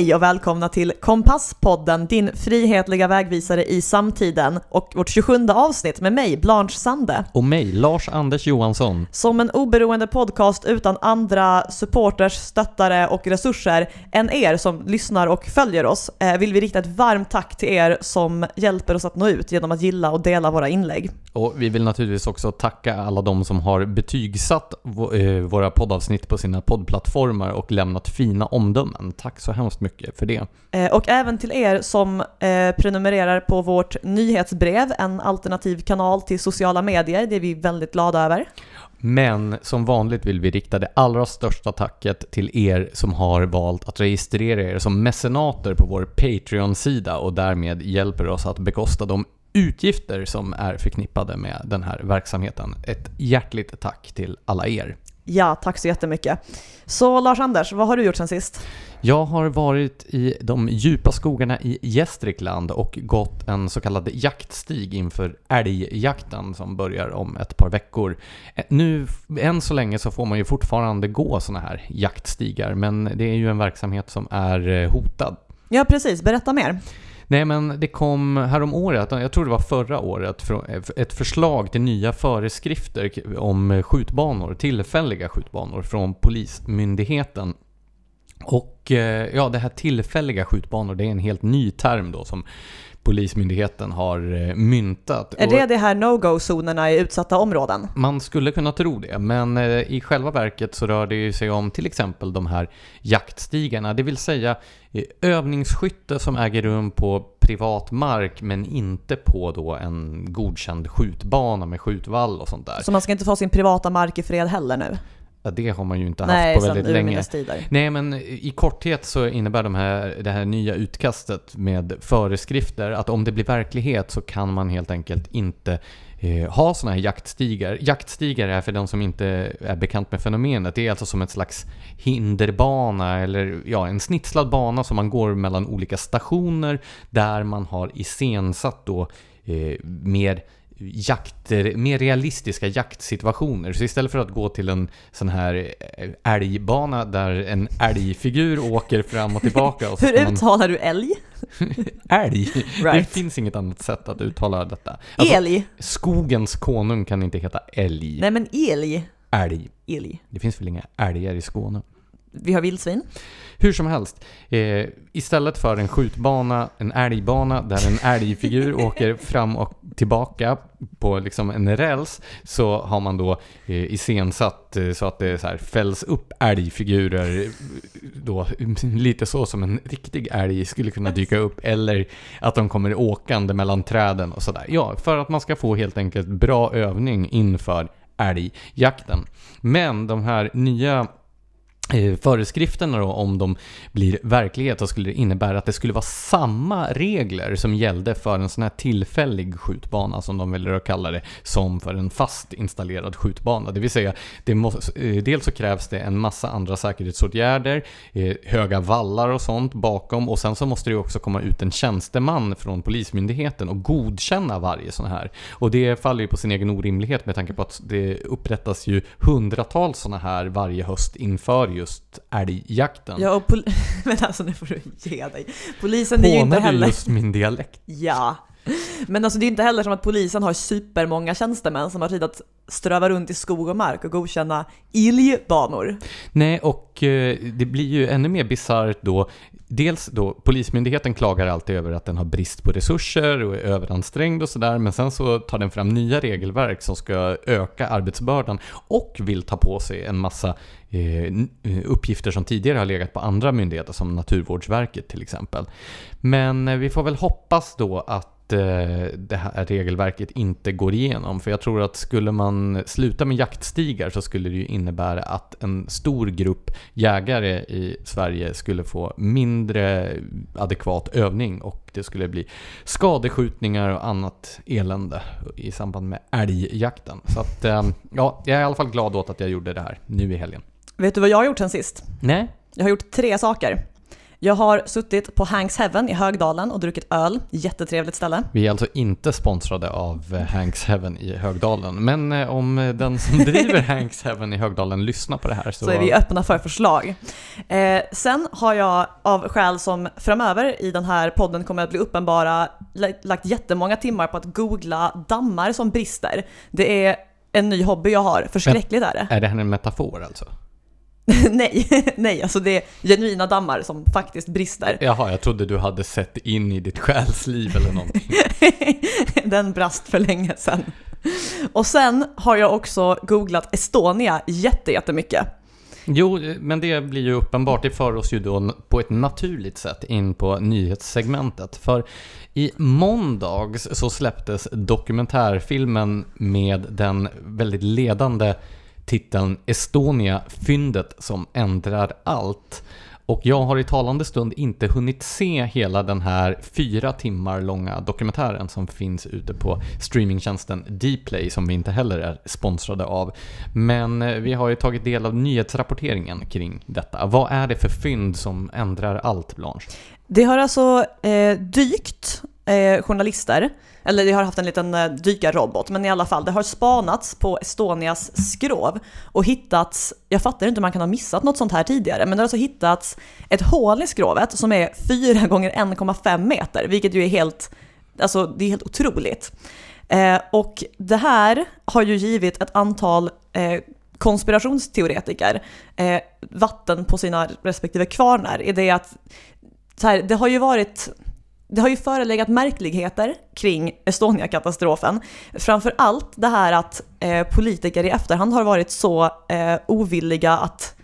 Hej och välkomna till Kompasspodden, din frihetliga vägvisare i samtiden och vårt 27 avsnitt med mig, Blanche Sande. Och mig, Lars-Anders Johansson. Som en oberoende podcast utan andra supporters, stöttare och resurser än er som lyssnar och följer oss eh, vill vi rikta ett varmt tack till er som hjälper oss att nå ut genom att gilla och dela våra inlägg. Och vi vill naturligtvis också tacka alla de som har betygsatt eh, våra poddavsnitt på sina poddplattformar och lämnat fina omdömen. Tack så hemskt mycket för det. Eh, och även till er som eh, prenumererar på vårt nyhetsbrev, en alternativ kanal till sociala medier. Det är vi väldigt glada över. Men som vanligt vill vi rikta det allra största tacket till er som har valt att registrera er som mecenater på vår Patreon-sida och därmed hjälper oss att bekosta de utgifter som är förknippade med den här verksamheten. Ett hjärtligt tack till alla er. Ja, tack så jättemycket. Så Lars-Anders, vad har du gjort sen sist? Jag har varit i de djupa skogarna i Gästrikland och gått en så kallad jaktstig inför älgjakten som börjar om ett par veckor. Nu, än så länge så får man ju fortfarande gå sådana här jaktstigar, men det är ju en verksamhet som är eh, hotad. Ja, precis. Berätta mer. Nej men det kom härom året, jag tror det var förra året, ett förslag till nya föreskrifter om skjutbanor, tillfälliga skjutbanor från Polismyndigheten. Och eh, ja, det här tillfälliga skjutbanor, det är en helt ny term då som Polismyndigheten har eh, myntat. Är det det här no-go-zonerna i utsatta områden? Man skulle kunna tro det, men eh, i själva verket så rör det sig om till exempel de här jaktstigarna, det vill säga övningsskytte som äger rum på privat mark men inte på då en godkänd skjutbana med skjutvall och sånt där. Så man ska inte få sin privata mark i fred heller nu? Ja, det har man ju inte Nej, haft på väldigt länge. Nej, men i korthet så innebär de här, det här nya utkastet med föreskrifter att om det blir verklighet så kan man helt enkelt inte eh, ha sådana här jaktstigar. Jaktstigar är för de som inte är bekant med fenomenet, det är alltså som ett slags hinderbana eller ja, en snitslad bana som man går mellan olika stationer där man har iscensatt då eh, mer jakter, mer realistiska jaktsituationer. Så istället för att gå till en sån här eh, älgbana där en älgfigur åker fram och tillbaka. Och Hur uttalar man... du älg? älg? Right. Det finns inget annat sätt att uttala detta. Alltså, älg? Skogens konung kan inte heta älg. Nej men älg? Älg. Älg. Det finns väl inga älgar i Skåne? Vi har vildsvin. Hur som helst, eh, istället för en skjutbana, en älgbana där en älgfigur åker fram och tillbaka på liksom en räls så har man då eh, iscensatt eh, så att det så här fälls upp älgfigurer då lite så som en riktig älg skulle kunna dyka upp eller att de kommer åkande mellan träden och sådär. Ja, för att man ska få helt enkelt bra övning inför älgjakten. Men de här nya Eh, föreskrifterna då, om de blir verklighet, så skulle det innebära att det skulle vara samma regler som gällde för en sån här tillfällig skjutbana, som de väljer att kalla det, som för en fast installerad skjutbana. Det vill säga, det måste, eh, dels så krävs det en massa andra säkerhetsåtgärder, eh, höga vallar och sånt bakom, och sen så måste det också komma ut en tjänsteman från Polismyndigheten och godkänna varje sån här. Och det faller ju på sin egen orimlighet med tanke på att det upprättas ju hundratals såna här varje höst inför just älgjakten. Ja, och pol- men alltså nu får du ge dig. Polisen är ju inte heller... just min dialekt? Ja. Men alltså det är inte heller som att polisen har supermånga tjänstemän som har tid att ströva runt i skog och mark och godkänna ilbanor. Nej, och eh, det blir ju ännu mer bisarrt då dels då, Polismyndigheten klagar alltid över att den har brist på resurser och är överansträngd och sådär, men sen så tar den fram nya regelverk som ska öka arbetsbördan och vill ta på sig en massa eh, eh uppgifter som tidigare har legat på andra myndigheter som Naturvårdsverket till exempel. Men eh, vi får väl hoppas då att det här regelverket inte går igenom. För jag tror att skulle man sluta med jaktstigar så skulle det ju innebära att en stor grupp jägare i Sverige skulle få mindre adekvat övning och det skulle bli skadeskjutningar och annat elände i samband med älgjakten. Så att, eh, ja, jag är i alla fall glad åt att jag gjorde det här nu i helgen. Vet du vad jag har gjort sen sist? Nej. Jag har gjort tre saker. Jag har suttit på Hanks Heaven i Högdalen och druckit öl. Jättetrevligt ställe. Vi är alltså inte sponsrade av eh, Hanks Heaven i Högdalen. Men eh, om eh, den som driver Hanks Heaven i Högdalen lyssnar på det här så... Så är vi öppna för förslag. Eh, sen har jag av skäl som framöver i den här podden kommer att bli uppenbara lagt jättemånga timmar på att googla dammar som brister. Det är en ny hobby jag har. Förskräckligt är det. Är det här en metafor alltså? nej, nej, alltså det är genuina dammar som faktiskt brister. Jaha, jag trodde du hade sett in i ditt själsliv eller någonting. Den brast för länge sedan. Och sen har jag också googlat Estonia jättemycket. Jo, men det blir ju uppenbart. Det för oss ju då på ett naturligt sätt in på nyhetssegmentet. För i måndags så släpptes dokumentärfilmen med den väldigt ledande titeln Estonia, fyndet som ändrar allt. Och jag har i talande stund inte hunnit se hela den här fyra timmar långa dokumentären som finns ute på streamingtjänsten Dplay som vi inte heller är sponsrade av. Men eh, vi har ju tagit del av nyhetsrapporteringen kring detta. Vad är det för fynd som ändrar allt, Blanche? Det har alltså eh, dykt eh, journalister eller det har haft en liten eh, dykarrobot, men i alla fall, det har spanats på Estonias skrov och hittats, jag fattar inte hur man kan ha missat något sånt här tidigare, men det har alltså hittats ett hål i skrovet som är 4 gånger 1,5 meter, vilket ju är helt, alltså det är helt otroligt. Eh, och det här har ju givit ett antal eh, konspirationsteoretiker eh, vatten på sina respektive kvarnar i det att så här, det har ju varit det har ju förelegat märkligheter kring Estonia-katastrofen. Framför allt det här att eh, politiker i efterhand har varit så eh, ovilliga att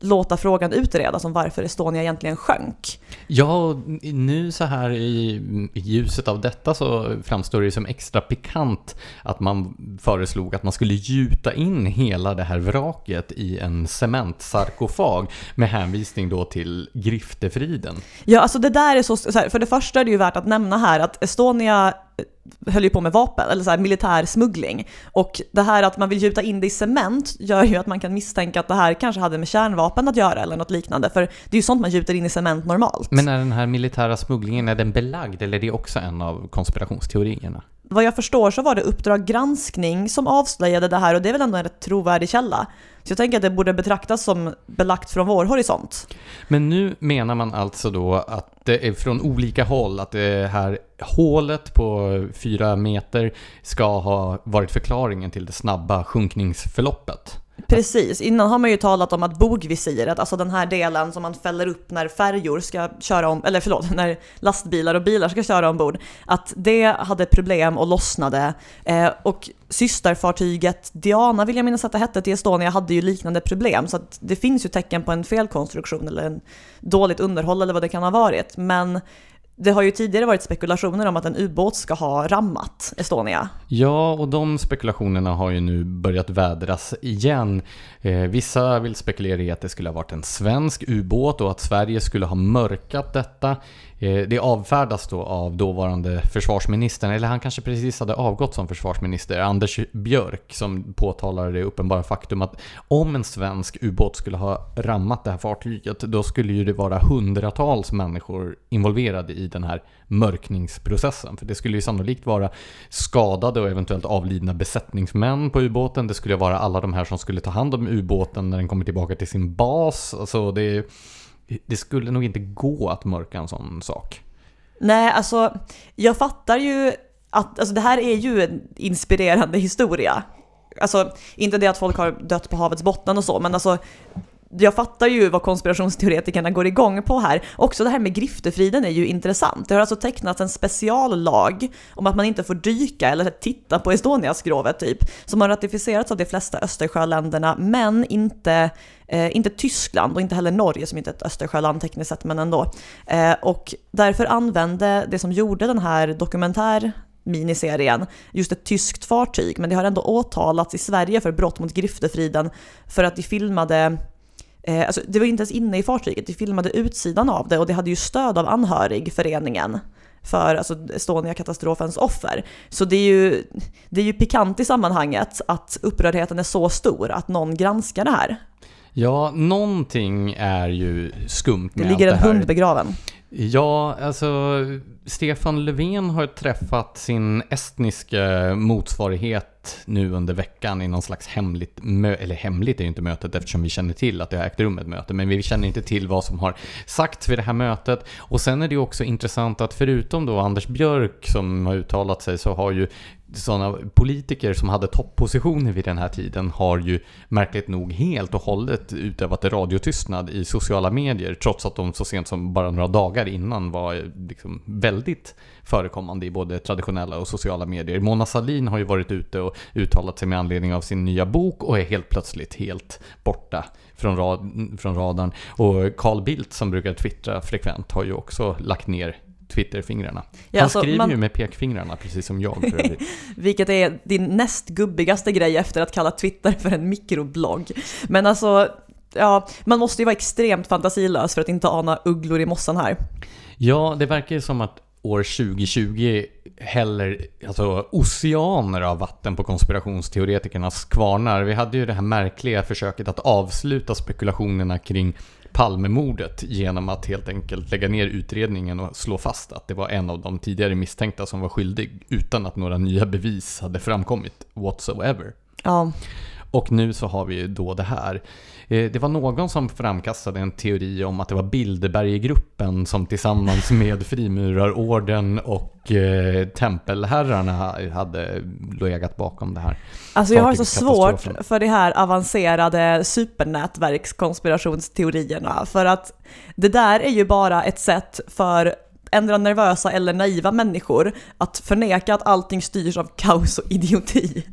låta frågan utredas om varför Estonia egentligen sjönk. Ja, nu så här i, ljuset av detta så framstår det som extra pikant att man föreslog att man skulle gjuta in hela det här vraket i en cementsarkofag med hänvisning då till griftefriden. Ja, alltså det där är så, så här, för det första är det ju värt att nämna här att Estonia höll ju på med vapen, eller så här, militär smuggling. Och det här att man vill gjuta in det i cement gör ju att man kan misstänka att det här kanske hade med kärnvapen att göra eller något liknande. För det är ju sånt man gjuter in i cement normalt. Men är den här militära smugglingen, är den belagd eller är det också en av konspirationsteorierna? Vad jag förstår så var det Uppdrag granskning som avslöjade det här och det är väl ändå en rätt trovärdig källa. Så jag tänker att det borde betraktas som belagt från vår horisont. Men nu menar man alltså då att det är från olika håll, att det här hålet på fyra meter ska ha varit förklaringen till det snabba sjunkningsförloppet. Precis, innan har man ju talat om att bogvisiret, alltså den här delen som man fäller upp när färjor ska köra om, eller förlåt, när lastbilar och bilar ska köra ombord, att det hade problem och lossnade. Eh, och systerfartyget Diana vill jag minnas att det hette till Estonia hade ju liknande problem, så att det finns ju tecken på en felkonstruktion eller en dåligt underhåll eller vad det kan ha varit. Men det har ju tidigare varit spekulationer om att en ubåt ska ha rammat Estonia. Ja, och de spekulationerna har ju nu börjat vädras igen. Eh, vissa vill spekulera i att det skulle ha varit en svensk ubåt och att Sverige skulle ha mörkat detta. Eh, det avfärdas då av dåvarande försvarsministern, eller han kanske precis hade avgått som försvarsminister, Anders Björk, som påtalar det uppenbara faktum att om en svensk ubåt skulle ha rammat det här fartyget, då skulle ju det vara hundratals människor involverade i den här mörkningsprocessen. För det skulle ju sannolikt vara skadade och eventuellt avlidna besättningsmän på ubåten. Det skulle vara alla de här som skulle ta hand om ubåten när den kommer tillbaka till sin bas. Alltså det det skulle nog inte gå att mörka en sån sak. Nej, alltså jag fattar ju att alltså, det här är ju en inspirerande historia. Alltså inte det att folk har dött på havets botten och så, men alltså jag fattar ju vad konspirationsteoretikerna går igång på här. Också det här med griftefriden är ju intressant. Det har alltså tecknats en speciallag om att man inte får dyka eller titta på Estoniaskrovet typ, som har ratificerats av de flesta Östersjöländerna, men inte, eh, inte Tyskland och inte heller Norge som inte är ett Östersjöland tekniskt sett, men ändå. Eh, och därför använde det som gjorde den här dokumentär miniserien, just ett tyskt fartyg, men det har ändå åtalats i Sverige för brott mot griftefriden för att de filmade Eh, alltså, det var inte ens inne i fartyget, de filmade utsidan av det och det hade ju stöd av anhörigföreningen för alltså, Estonia-katastrofens offer. Så det är, ju, det är ju pikant i sammanhanget att upprördheten är så stor att någon granskar det här. Ja, någonting är ju skumt Det med ligger en det hund begraven. Ja, alltså Stefan Löfven har träffat sin estniska motsvarighet nu under veckan i någon slags hemligt möte, eller hemligt är ju inte mötet eftersom vi känner till att det har ägt rum ett möte, men vi känner inte till vad som har sagts vid det här mötet. Och sen är det ju också intressant att förutom då Anders Björk som har uttalat sig så har ju sådana politiker som hade toppositioner vid den här tiden har ju märkligt nog helt och hållet utövat radiotystnad i sociala medier trots att de så sent som bara några dagar innan var liksom väldigt förekommande i både traditionella och sociala medier. Mona Sahlin har ju varit ute och uttalat sig med anledning av sin nya bok och är helt plötsligt helt borta från, rad, från radarn. Och Carl Bildt som brukar twittra frekvent har ju också lagt ner Twitterfingrarna. Ja, Han alltså, skriver man- ju med pekfingrarna precis som jag för övrigt. Vilket är din näst gubbigaste grej efter att kalla Twitter för en mikroblogg. Men alltså, ja, man måste ju vara extremt fantasilös för att inte ana ugglor i mossan här. Ja, det verkar ju som att år 2020 häller alltså, oceaner av vatten på konspirationsteoretikernas kvarnar. Vi hade ju det här märkliga försöket att avsluta spekulationerna kring Palmemordet genom att helt enkelt lägga ner utredningen och slå fast att det var en av de tidigare misstänkta som var skyldig utan att några nya bevis hade framkommit whatsoever. Ja, Och nu så har vi då det här. Eh, Det var någon som framkastade en teori om att det var Bilderberggruppen som tillsammans med Frimurarorden och eh, tempelherrarna hade legat bakom det här. alltså jag har så svårt för det här avancerade supernätverkskonspirationsteorierna. För att det där är ju bara ett sätt för ändra nervösa eller naiva människor att förneka att allting styrs av kaos och idioti.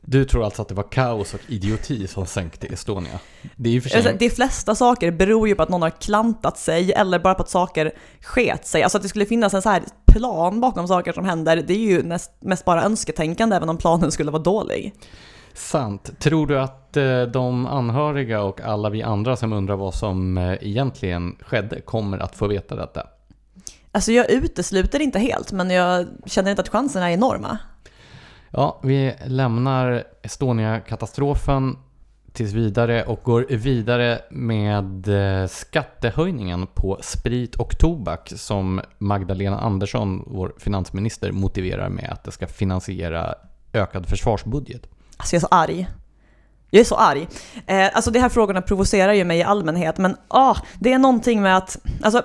Du tror alltså att det var kaos och idioti som sänkte Estonia? Det är för sig... Alltså, de flesta saker beror ju på att någon har klantat sig eller bara på att saker sket sig. Alltså att det skulle finnas en så här plan bakom saker som händer, det är ju näst, mest bara önsketänkande även om planen skulle vara dålig. Sant. Tror du att eh, de anhöriga och alla vi andra som undrar vad som eh, egentligen skedde kommer att få veta detta? Alltså jag utesluter inte helt, men jag känner inte att chanserna är enorma. Ja, vi lämnar Estonia-katastrofen tills vidare och går vidare med eh, skattehöjningen på sprit och tobak som Magdalena Andersson, vår finansminister, motiverar med att det ska finansiera ökad försvarsbudget. Alltså jag är så arg. Jag är så arg. Eh, alltså de här frågorna provocerar ju mig i allmänhet, men ah, det är någonting med att, alltså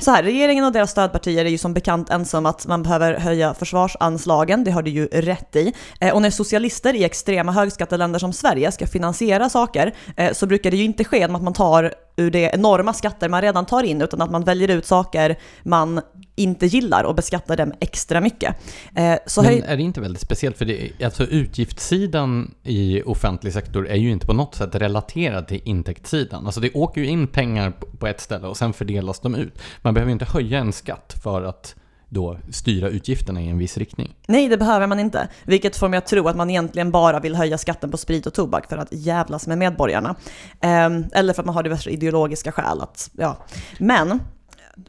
så här, regeringen och deras stödpartier är ju som bekant ensamma att man behöver höja försvarsanslagen, det har du ju rätt i. Eh, och när socialister i extrema högskatteländer som Sverige ska finansiera saker eh, så brukar det ju inte ske genom att man tar ur det enorma skatter man redan tar in, utan att man väljer ut saker man inte gillar och beskattar dem extra mycket. Eh, så Men är det inte väldigt speciellt? För det, alltså utgiftssidan i offentlig sektor är ju inte på något sätt relaterad till intäktssidan. Alltså det åker ju in pengar på- på ett ställe och sen fördelas de ut. Man behöver ju inte höja en skatt för att då styra utgifterna i en viss riktning. Nej, det behöver man inte. Vilket får mig att tro att man egentligen bara vill höja skatten på sprit och tobak för att jävlas med medborgarna. Ehm, eller för att man har diverse ideologiska skäl. Att, ja. Men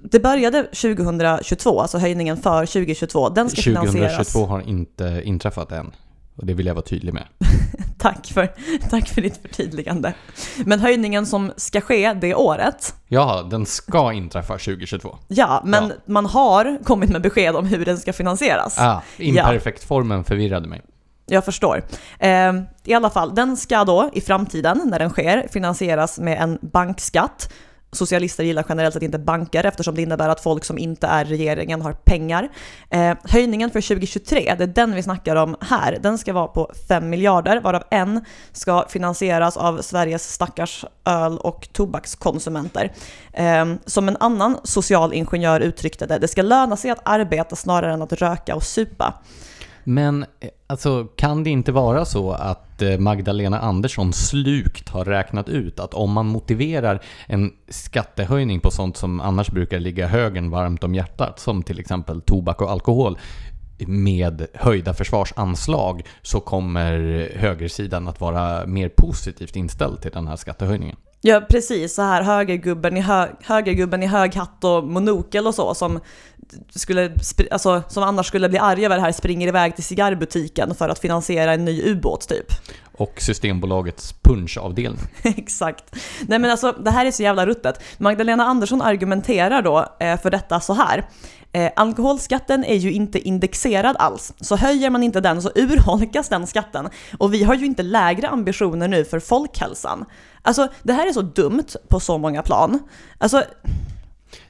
det började 2022, alltså höjningen för 2022. Den ska finansieras. 2022 har inte inträffat än. Och det vill jag vara tydlig med. Tack för, tack för ditt förtydligande. Men höjningen som ska ske det året, Ja, den ska inträffa 2022. ja, men Ja. man har kommit med besked om hur den ska finansieras. Ah, imperfektformen förvirrade mig. Jag förstår. Eh, I alla fall, den ska då i framtiden, när den sker, finansieras med en bankskatt. Socialister gillar generellt sett inte banker eftersom det innebär att folk som inte är regeringen har pengar. Eh, höjningen för 2023, det är den vi snackar om här, den ska vara på 5 miljarder varav en ska finansieras av Sveriges stackars öl och tobakskonsumenter. Eh, som en annan social ingenjör uttryckte det, det ska löna sig att arbeta snarare än att röka och supa. Men eh, alltså, kan det inte vara så att eh, Magdalena Andersson slukt har räknat ut att om man motiverar en skattehöjning på sånt som annars brukar ligga högern varmt om hjärtat, som till exempel tobak och alkohol, med höjda försvarsanslag så kommer högersidan att vara mer positivt inställd till den här skattehöjningen? Ja precis, så här högergubben i, hö högergubben i hög hatt och monokel och så som, skulle, alltså, som annars skulle bli arg över det här springer iväg till cigarrbutiken för att finansiera en ny ubåt typ. Och Systembolagets punchavdelning. Exakt. Nej men alltså det här är så jävla ruttet. Magdalena Andersson argumenterar då eh, för detta så här. Eh, alkoholskatten är ju inte indexerad alls, så höjer man inte den så urholkas den skatten. Och vi har ju inte lägre ambitioner nu för folkhälsan. Alltså det här är så dumt på så många plan. Alltså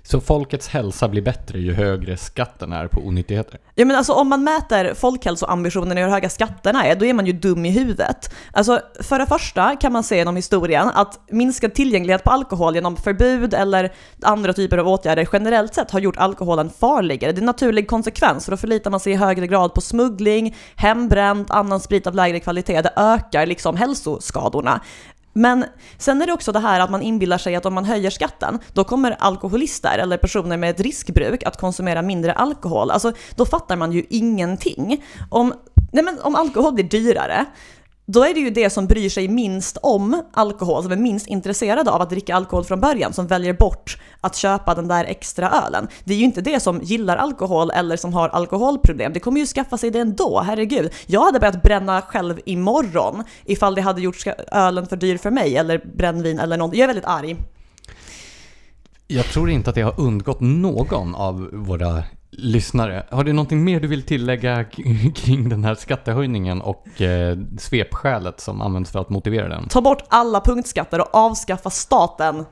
så folkets hälsa blir bättre ju högre skatten är på onyttigheter? Ja men alltså om man mäter folkhälsoambitionen och hur höga skatterna är, då är man ju dum i huvudet. Alltså för det första kan man se genom historien att minskad tillgänglighet på alkohol genom förbud eller andra typer av åtgärder generellt sett har gjort alkoholen farligare. Det är en naturlig konsekvens, för då förlitar man sig i högre grad på smuggling, hembränt, annan sprit av lägre kvalitet. Det ökar liksom hälsoskadorna. Men sen är det också det här att man inbillar sig att om man höjer skatten, då kommer alkoholister eller personer med ett riskbruk att konsumera mindre alkohol. Alltså, då fattar man ju ingenting. Om, nej men, om alkohol blir dyrare, då är det ju det som bryr sig minst om alkohol, som är minst intresserade av att dricka alkohol från början, som väljer bort att köpa den där extra ölen. Det är ju inte det som gillar alkohol eller som har alkoholproblem. Det kommer ju skaffa sig det ändå, herregud. Jag hade börjat bränna själv imorgon ifall det hade gjort ölen för dyr för mig, eller brännvin eller något. Jag är väldigt arg. Jag tror inte att det har undgått någon av våra lyssnare. Har du någonting mer du vill tillägga kring den här skattehöjningen och eh, svepskälet som används för att motivera den? Ta bort alla punktskatter och avskaffa staten.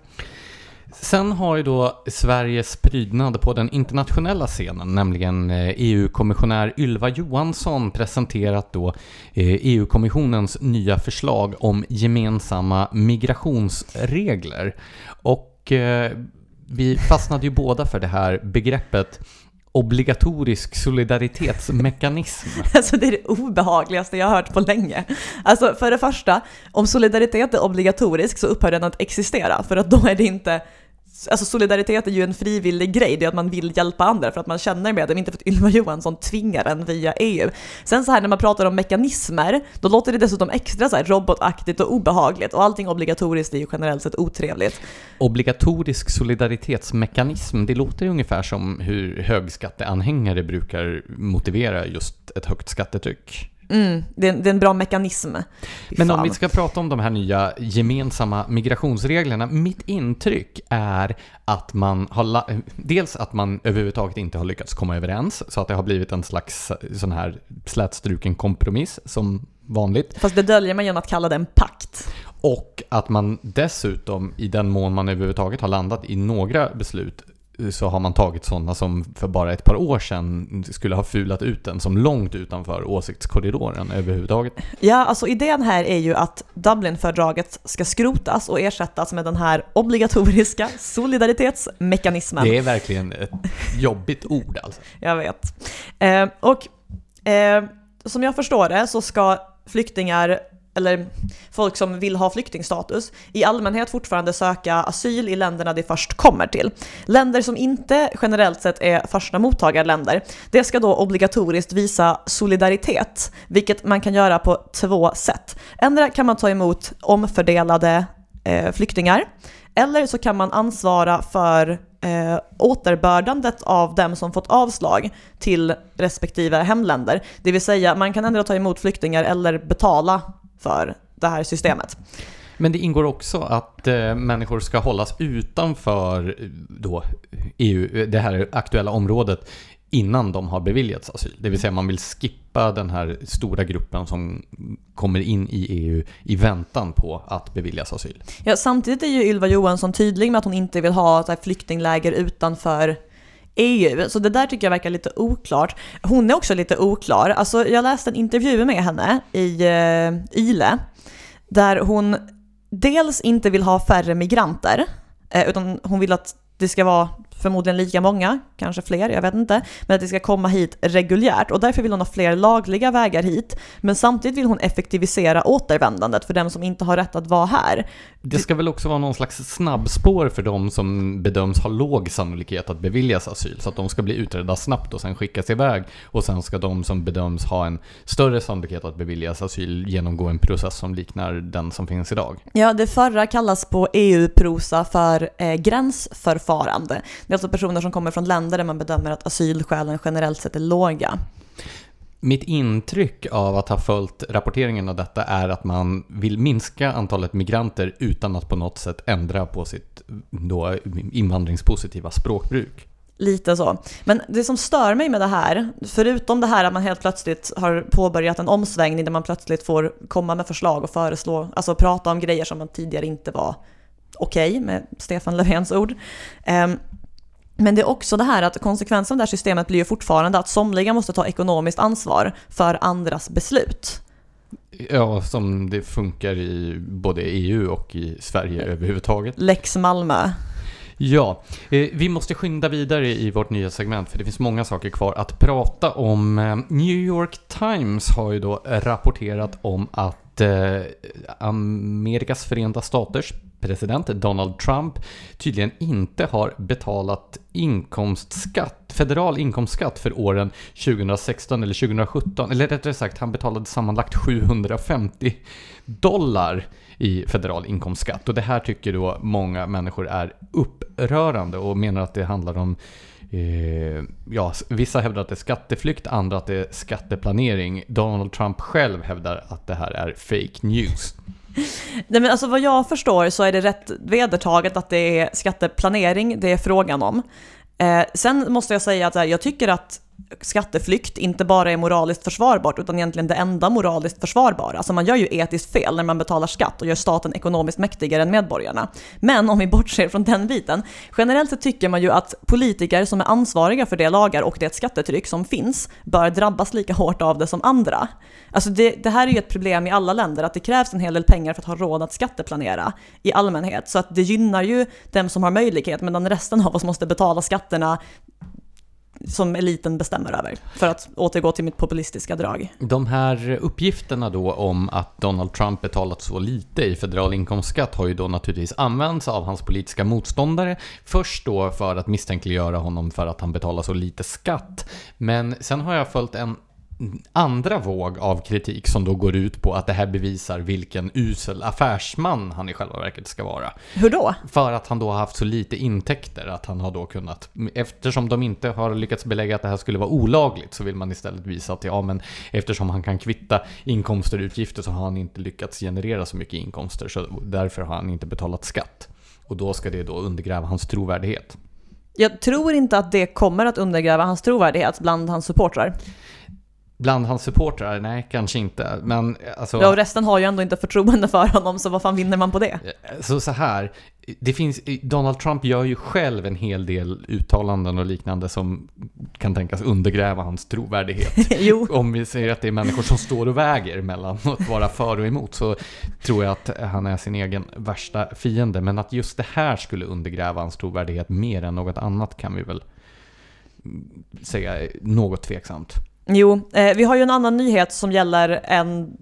Sen har ju då Sveriges prydnad på den internationella scenen, nämligen EU-kommissionär eh, e Ylva Johansson, presenterat då EU-kommissionens eh, e nya förslag om gemensamma migrationsregler. Och eh, vi fastnade ju båda för det här begreppet obligatorisk solidaritetsmekanism. Alltså det är det obehagligaste jag har hört på länge. Alltså för det första, om solidaritet är obligatorisk så upphör den att existera för att då är det inte Alltså solidaritet är ju en frivillig grej, det är att man vill hjälpa andra för att man känner med dem, inte för att Ylva Johansson tvingar en via EU. Sen så här när man pratar om mekanismer, då låter det dessutom extra så här robotaktigt och obehagligt och allting obligatoriskt är ju generellt sett otrevligt. Obligatorisk solidaritetsmekanism, det låter ju ungefär som hur högskatteanhängare brukar motivera just ett högt skattetryck. Mm, det, är, det, är, en bra mekanism. Men om vi ska prata om de här nya gemensamma migrationsreglerna. Mitt intryck är att man har, dels att man överhuvudtaget inte har lyckats komma överens, så att det har blivit en slags sån här slätstruken kompromiss som vanligt. Fast det döljer man genom att kalla det en pakt. Och att man dessutom, i den mån man överhuvudtaget har landat i några beslut, så har man tagit sådana som för bara ett par år sedan skulle ha fulat ut den som långt utanför åsiktskorridoren överhuvudtaget. Ja, alltså idén här är ju att Dublinfördraget ska skrotas och ersättas med den här obligatoriska solidaritetsmekanismen. Det är verkligen ett jobbigt ord alltså. Jag vet. Eh, och eh, som jag förstår det så ska flyktingar eller folk som vill ha flyktingstatus, i allmänhet fortfarande söka asyl i länderna de först kommer till. Länder som inte generellt sett är första mottagarländer, det ska då obligatoriskt visa solidaritet, vilket man kan göra på två sätt. Ändra kan man ta emot omfördelade eh, flyktingar, eller så kan man ansvara för eh, återbördandet av dem som fått avslag till respektive hemländer. Det vill säga, man kan ändå ta emot flyktingar eller betala för det här systemet. Men det ingår också att eh, människor ska hållas utanför eh, då, EU, det här aktuella området innan de har beviljats asyl. Det vill säga man vill skippa den här stora gruppen som kommer in i EU i väntan på att beviljas asyl. Ja, samtidigt är ju Ylva Johansson tydlig med att hon inte vill ha så flyktingläger utanför EU, så det där tycker jag verkar lite oklart. Hon är också lite oklar. Alltså, jag läste en intervju med henne i eh, YLE, där hon dels inte vill ha färre migranter, eh, utan hon vill att det ska vara förmodligen lika många, kanske fler, jag vet inte, men att det ska komma hit reguljärt och därför vill hon ha fler lagliga vägar hit. Men samtidigt vill hon effektivisera återvändandet för dem som inte har rätt att vara här. Det ska väl också vara någon slags snabbspår för de som bedöms ha låg sannolikhet att beviljas asyl, så att de ska bli utredda snabbt och sen skickas iväg. Och sen ska de som bedöms ha en större sannolikhet att beviljas asyl genomgå en process som liknar den som finns idag. Ja, det förra kallas på EU-prosa för eh, gränsförfarande. Det är alltså personer som kommer från länder där man bedömer att asylskälen generellt sett är låga. Mitt intryck av att ha följt rapporteringen av detta är att man vill minska antalet migranter utan att på något sätt ändra på sitt då invandringspositiva språkbruk. Lite så. Men det som stör mig med det här, förutom det här att man helt plötsligt har påbörjat en omsvängning där man plötsligt får komma med förslag och föreslå, alltså prata om grejer som man tidigare inte var okej okay, med Stefan Löfvens ord. Men det är också det här att konsekvensen av det här systemet blir ju fortfarande att somliga måste ta ekonomiskt ansvar för andras beslut. Ja, som det funkar i både EU och i Sverige överhuvudtaget. Lex Malmö. Ja, eh, vi måste skynda vidare i vårt nya segment för det finns många saker kvar att prata om. Eh, New York Times har ju då rapporterat om att eh, Amerikas förenta staters president Donald Trump tydligen inte har betalat inkomstskatt, federal inkomstskatt för åren 2016 eller 2017. Eller rättare sagt, han betalade sammanlagt 750 dollar i federal inkomstskatt. Och det här tycker då många människor är upprörande och menar att det handlar om Eh, ja, vissa hävdar att det är skatteflykt, andra att det är skatteplanering. Donald Trump själv hävdar att det här är fake news. Nej men alltså vad jag förstår så är det rätt vedertaget att det är skatteplanering det är frågan om. Eh, sen måste jag säga att jag tycker att skatteflykt inte bara är moraliskt försvarbart utan egentligen det enda moraliskt försvarbara. Alltså man gör ju etiskt fel när man betalar skatt och gör staten ekonomiskt mäktigare än medborgarna. Men om vi bortser från den biten, generellt så tycker man ju att politiker som är ansvariga för de lagar och det skattetryck som finns bör drabbas lika hårt av det som andra. Alltså det, det här är ju ett problem i alla länder, att det krävs en hel del pengar för att ha råd att skatteplanera i allmänhet. Så att det gynnar ju dem som har möjlighet, medan resten av oss måste betala skatterna som eliten bestämmer över. För att återgå till mitt populistiska drag. De här uppgifterna då om att Donald Trump betalat så lite i federal inkomstskatt har ju då naturligtvis använts av hans politiska motståndare. Först då för att misstänkliggöra honom för att han betalar så lite skatt. Men sen har jag följt en andra våg av kritik som då går ut på att det här bevisar vilken usel affärsman han i själva verket ska vara. Hur då? För att han då har haft så lite intäkter att han har då kunnat, eftersom de inte har lyckats belägga att det här skulle vara olagligt så vill man istället visa att ja men eftersom han kan kvitta inkomster och utgifter så har han inte lyckats generera så mycket inkomster så därför har han inte betalat skatt. Och då ska det då undergräva hans trovärdighet. Jag tror inte att det kommer att undergräva hans trovärdighet bland hans supportrar. Bland hans supportrar? Nej, kanske inte. Men alltså... Ja, och resten har ju ändå inte förtroende för honom, så vad fan vinner man på det? Så så här, det finns, Donald Trump gör ju själv en hel del uttalanden och liknande som kan tänkas undergräva hans trovärdighet. Om vi säger att det är människor som står och väger mellan att vara för och emot så tror jag att han är sin egen värsta fiende. Men att just det här skulle undergräva hans trovärdighet mer än något annat kan vi väl säga något tveksamt. Jo, eh, vi har ju en annan nyhet som gäller en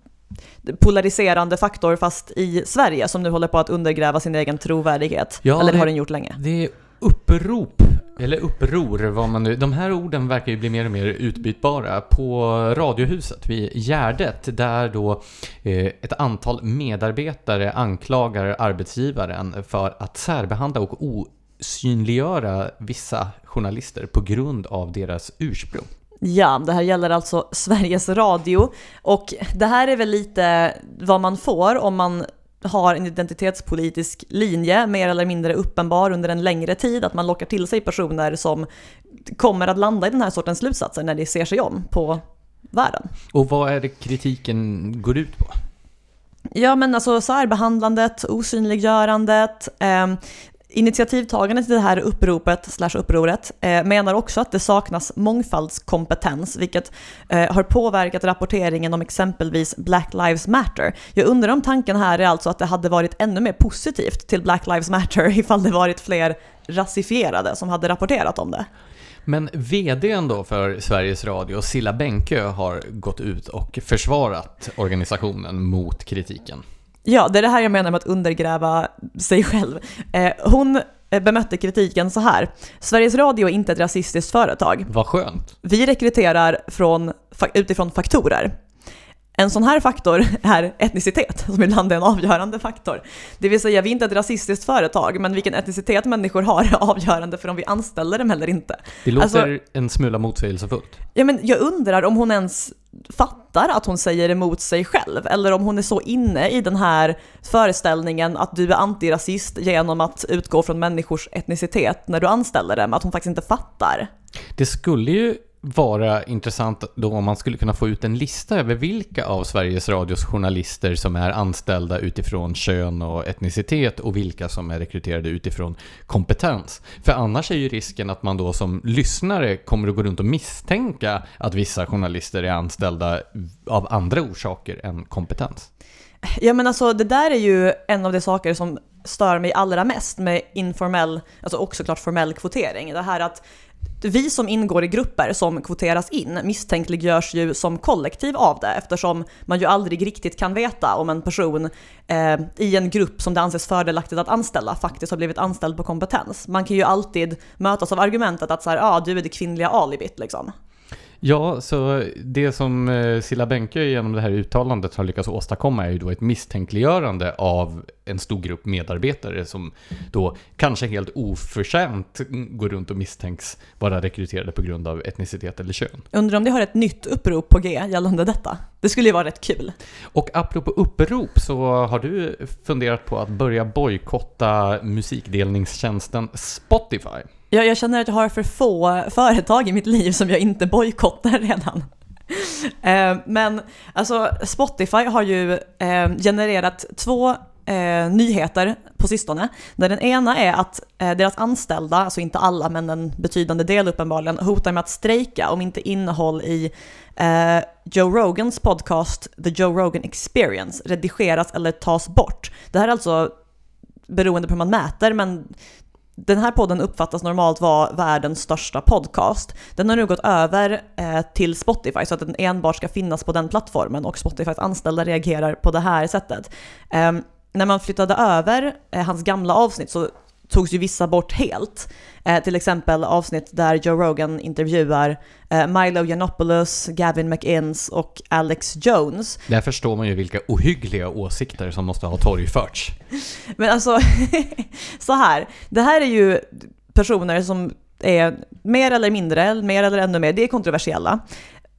polariserande faktor fast i Sverige som nu håller på att undergräva sin egen trovärdighet. Ja, Eller det har den gjort länge. Det är upprop, eller uppror, vad man nu... De här orden verkar ju bli mer och mer utbytbara. På Radiohuset vid Gärdet, där då eh, ett antal medarbetare anklagar arbetsgivaren för att särbehandla och osynliggöra vissa journalister på grund av deras ursprung. Ja, det här gäller alltså Sveriges Radio. Och det här är väl lite vad man får om man har en identitetspolitisk linje, mer eller mindre uppenbar under en längre tid, att man lockar till sig personer som kommer att landa i den här sortens slutsatser när de ser sig om på världen. Och vad är det kritiken går ut på? Ja men alltså särbehandlandet, osynliggörandet, eh, Initiativtagarna till det här uppropet, slash upproret, eh, menar också att det saknas mångfaldskompetens, vilket eh, har påverkat rapporteringen om exempelvis Black Lives Matter. Jag undrar om tanken här är alltså att det hade varit ännu mer positivt till Black Lives Matter ifall det varit fler rasifierade som hade rapporterat om det. Men VDn då för Sveriges Radio, Silla Bänkö, har gått ut och försvarat organisationen mot kritiken. Ja, det är det här jag menar med att undergräva sig själv. Eh, hon eh, bemötte kritiken så här. Sveriges Radio är inte ett rasistiskt företag. Vad skönt. Vi rekryterar från, utifrån faktorer. En sån här faktor är etnicitet, som ibland är en avgörande faktor. Det vill säga, vi är inte ett rasistiskt företag, men vilken etnicitet människor har är avgörande för om vi anställer dem eller inte. Det låter alltså, en smula motsägelsefullt. Ja, men jag undrar om hon ens fattar att hon säger emot sig själv, eller om hon är så inne i den här föreställningen att du är antirasist genom att utgå från människors etnicitet när du anställer dem, att hon faktiskt inte fattar. Det skulle ju vara intressant då om man skulle kunna få ut en lista över vilka av Sveriges Radios journalister som är anställda utifrån kön och etnicitet och vilka som är rekryterade utifrån kompetens. För annars är ju risken att man då som lyssnare kommer att gå runt och misstänka att vissa journalister är anställda av andra orsaker än kompetens. Ja men alltså det där är ju en av de saker som stör mig allra mest med informell, alltså också klart formell kvotering. Det här att vi som ingår i grupper som kvoteras in misstänkliggörs ju som kollektiv av det eftersom man ju aldrig riktigt kan veta om en person eh, i en grupp som det anses fördelaktigt att anställa faktiskt har blivit anställd på kompetens. Man kan ju alltid mötas av argumentet att så här, ah, du är det kvinnliga alibit liksom. Ja, så det som eh, Silla Bänke genom det här uttalandet har lyckats åstadkomma är ju då ett misstänkliggörande av en stor grupp medarbetare som då kanske helt oförtjänt går runt och misstänks vara rekryterade på grund av etnicitet eller kön. Undrar om det har ett nytt upprop på G gällande detta? Det skulle ju vara rätt kul. Och apropå upprop så har du funderat på att börja bojkotta musikdelningstjänsten Spotify. Jag, jag känner att jag har för få företag i mitt liv som jag inte bojkottar redan. Eh, men alltså Spotify har ju eh, genererat två eh, nyheter på sistone. Där den ena är att eh, deras anställda, alltså inte alla men en betydande del uppenbarligen, hotar med att strejka om inte innehåll i eh, Joe Rogans podcast The Joe Rogan Experience redigeras eller tas bort. Det här är alltså beroende på hur man mäter, men den här podden uppfattas normalt vara världens största podcast. Den har nu gått över eh, till Spotify så att den enbart ska finnas på den plattformen och Spotifys anställda reagerar på det här sättet. Eh, när man flyttade över eh, hans gamla avsnitt så togs ju vissa bort helt. Eh, till exempel avsnitt där Joe Rogan intervjuar eh, Milo Yiannopoulos, Gavin McInnes och Alex Jones. Där förstår man ju vilka ohyggliga åsikter som måste ha torgförts. Men alltså, så här. Det här är ju personer som är mer eller mindre, mer eller ännu mer, det är kontroversiella.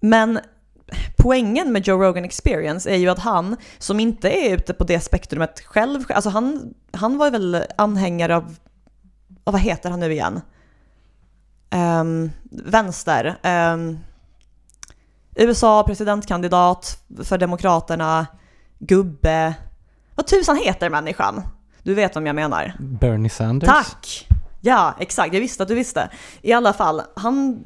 Men poängen med Joe Rogan Experience är ju att han, som inte är ute på det spektrumet själv, alltså han, han var väl anhängare av, och vad heter han nu igen? Um, vänster. Um, USA presidentkandidat för Demokraterna, gubbe. Vad tusan heter människan? Du vet vem jag menar. Bernie Sanders. Tack! Ja, exakt. Jag visste att du visste. I alla fall, han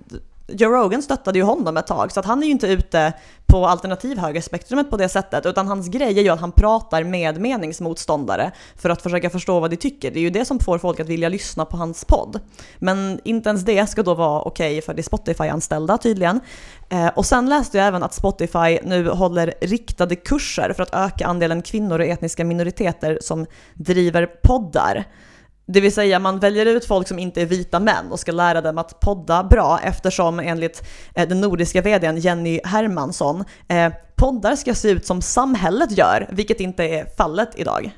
Joe Rogan stöttade ju honom ett tag, så att han är ju inte ute på alternativhögerspektrumet på det sättet, utan hans grej är ju att han pratar med meningsmotståndare för att försöka förstå vad de tycker. Det är ju det som får folk att vilja lyssna på hans podd. Men inte ens det ska då vara okej okay för de Spotify-anställda tydligen. Eh, och sen läste jag även att Spotify nu håller riktade kurser för att öka andelen kvinnor och etniska minoriteter som driver poddar. Det vill säga man väljer ut folk som inte är vita män och ska lära dem att podda bra eftersom enligt eh, den nordiska vdn Jenny Hermansson eh, poddar ska se ut som samhället gör, vilket inte är fallet idag.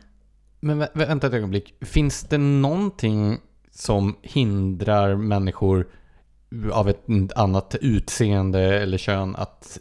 Men vä vänta ett ögonblick, finns det någonting som hindrar människor av ett annat utseende eller kön att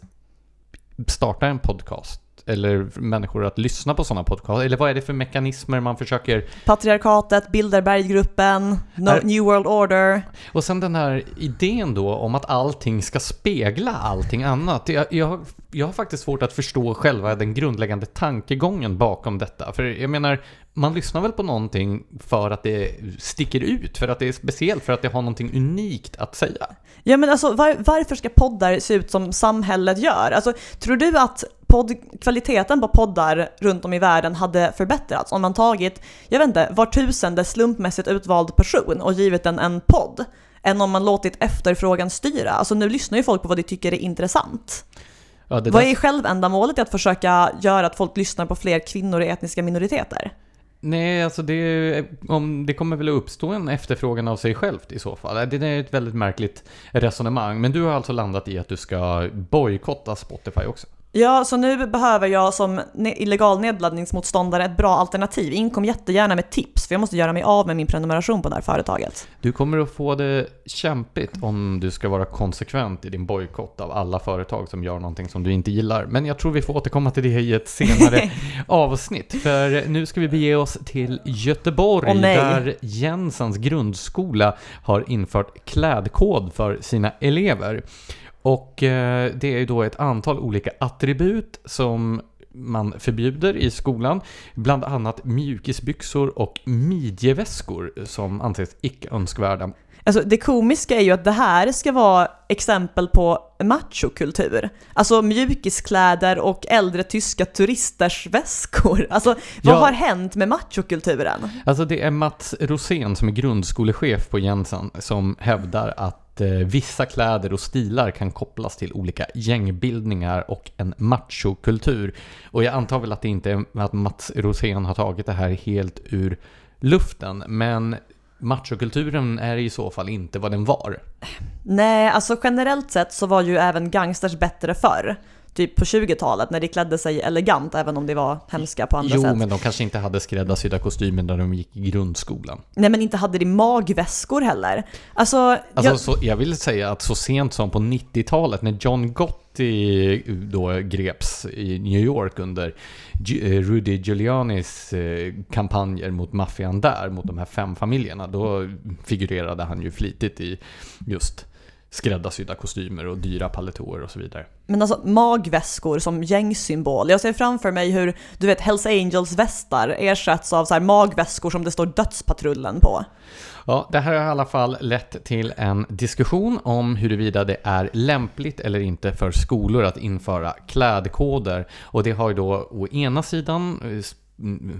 starta en podcast? Eller människor att lyssna på sådana podcast? Eller vad är det för mekanismer man försöker... Patriarkatet, Bilderberggruppen, no, är... New World Order. Och sen den här idén då om att allting ska spegla allting annat. Jag, jag, jag har faktiskt svårt att förstå själva den grundläggande tankegången bakom detta. För jag menar, man lyssnar väl på någonting för att det sticker ut, för att det är speciellt, för att det har någonting unikt att säga. Ja men alltså var, varför ska poddar se ut som samhället gör? Alltså tror du att podd, kvaliteten på poddar runt om i världen hade förbättrats om man tagit, jag vet inte, var tusende slumpmässigt utvald person och givit den en podd? Än om man låtit efterfrågan styra. Alltså nu lyssnar ju folk på vad de tycker är intressant. Ja, Vad är självändamålet i att försöka göra att folk lyssnar på fler kvinnor och etniska minoriteter? Nej, alltså det, om, det kommer väl att uppstå en efterfrågan av sig självt i så fall. Det är ett väldigt märkligt resonemang. Men du har alltså landat i att du ska bojkotta Spotify också? Ja, så nu behöver jag som illegal nedladdningsmotståndare ett bra alternativ. Inkom jättegärna med tips, för jag måste göra mig av med min prenumeration på det här företaget. Du kommer att få det kämpigt om du ska vara konsekvent i din bojkott av alla företag som gör någonting som du inte gillar. Men jag tror vi får återkomma till det i ett senare avsnitt. För nu ska vi bege oss till Göteborg nej. där Jensens grundskola har infört klädkod för sina elever. Och eh, det är ju då ett antal olika attribut som man förbjuder i skolan. Bland annat mjukisbyxor och midjeväskor som anses icke önskvärda. Alltså det komiska är ju att det här ska vara exempel på machokultur. Alltså mjukiskläder och äldre tyska turisters väskor. Alltså vad Ja. har hänt med machokulturen? Alltså det är Mats Rosén som är grundskolechef på Jensen som hävdar att Eh, vissa kläder och stilar kan kopplas till olika gängbildningar och en machokultur. Och jag antar väl att det inte är att Mats Rosén har tagit det här helt ur luften, men machokulturen är i så fall inte vad den var. Nej, alltså generellt sett så var ju även gangsters bättre förr. Typ på 20-talet när de klädde sig elegant även om de var hemska på andra Jo, sätt. men de kanske inte hade skräddarsydda kostymer när de gick i grundskolan. Nej men inte hade de magväskor heller. Alltså, Alltså, jag, så, jag vill säga att så sent som på 90-talet när John Gotti då greps i New York under eh, Rudy Giulianis eh, kampanjer mot maffian där, mot de här fem familjerna, då figurerade han ju flitigt i just skräddarsydda kostymer och dyra paletåer och så vidare. men alltså magväskor som gängsymbol. Jag ser framför mig hur, du vet, Hells Angels västar ersätts av så här magväskor som det står dödspatrullen på. Ja, det här har i alla fall lett till en diskussion om huruvida det är lämpligt eller inte för skolor att införa klädkoder. Och det har ju då å ena sidan eh,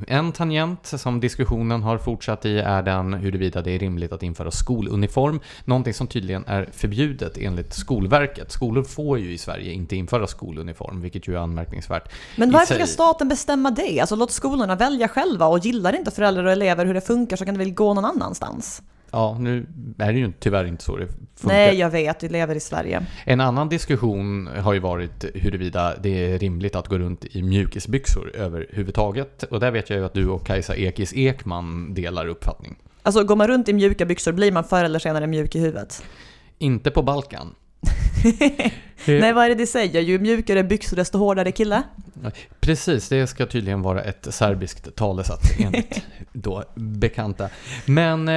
en tangent som diskussionen har fortsatt i är den huruvida det är rimligt att införa skoluniform. Någonting som tydligen är förbjudet enligt Skolverket. Skolor får ju i Sverige inte införa skoluniform, vilket ju är anmärkningsvärt. Men varför ska staten bestämma det? Alltså låt skolorna välja själva och gillar inte föräldrar och elever hur det funkar så kan det väl gå någon annanstans? Ja, nu är det ju tyvärr inte så det funkar. Nej, jag vet, vi lever i Sverige. En annan diskussion har ju varit huruvida det är rimligt att gå runt i mjukisbyxor överhuvudtaget. Och där vet jag ju att du och Kajsa Ekis Ekman delar uppfattning. Alltså går man runt i mjuka byxor blir man förr eller senare mjuk i huvudet. Inte på Balkan. Nej, vad är det de säger? Ju mjukare byxor desto hårdare kille. Precis, det ska tydligen vara ett serbiskt talesätt enligt då bekanta. Men eh,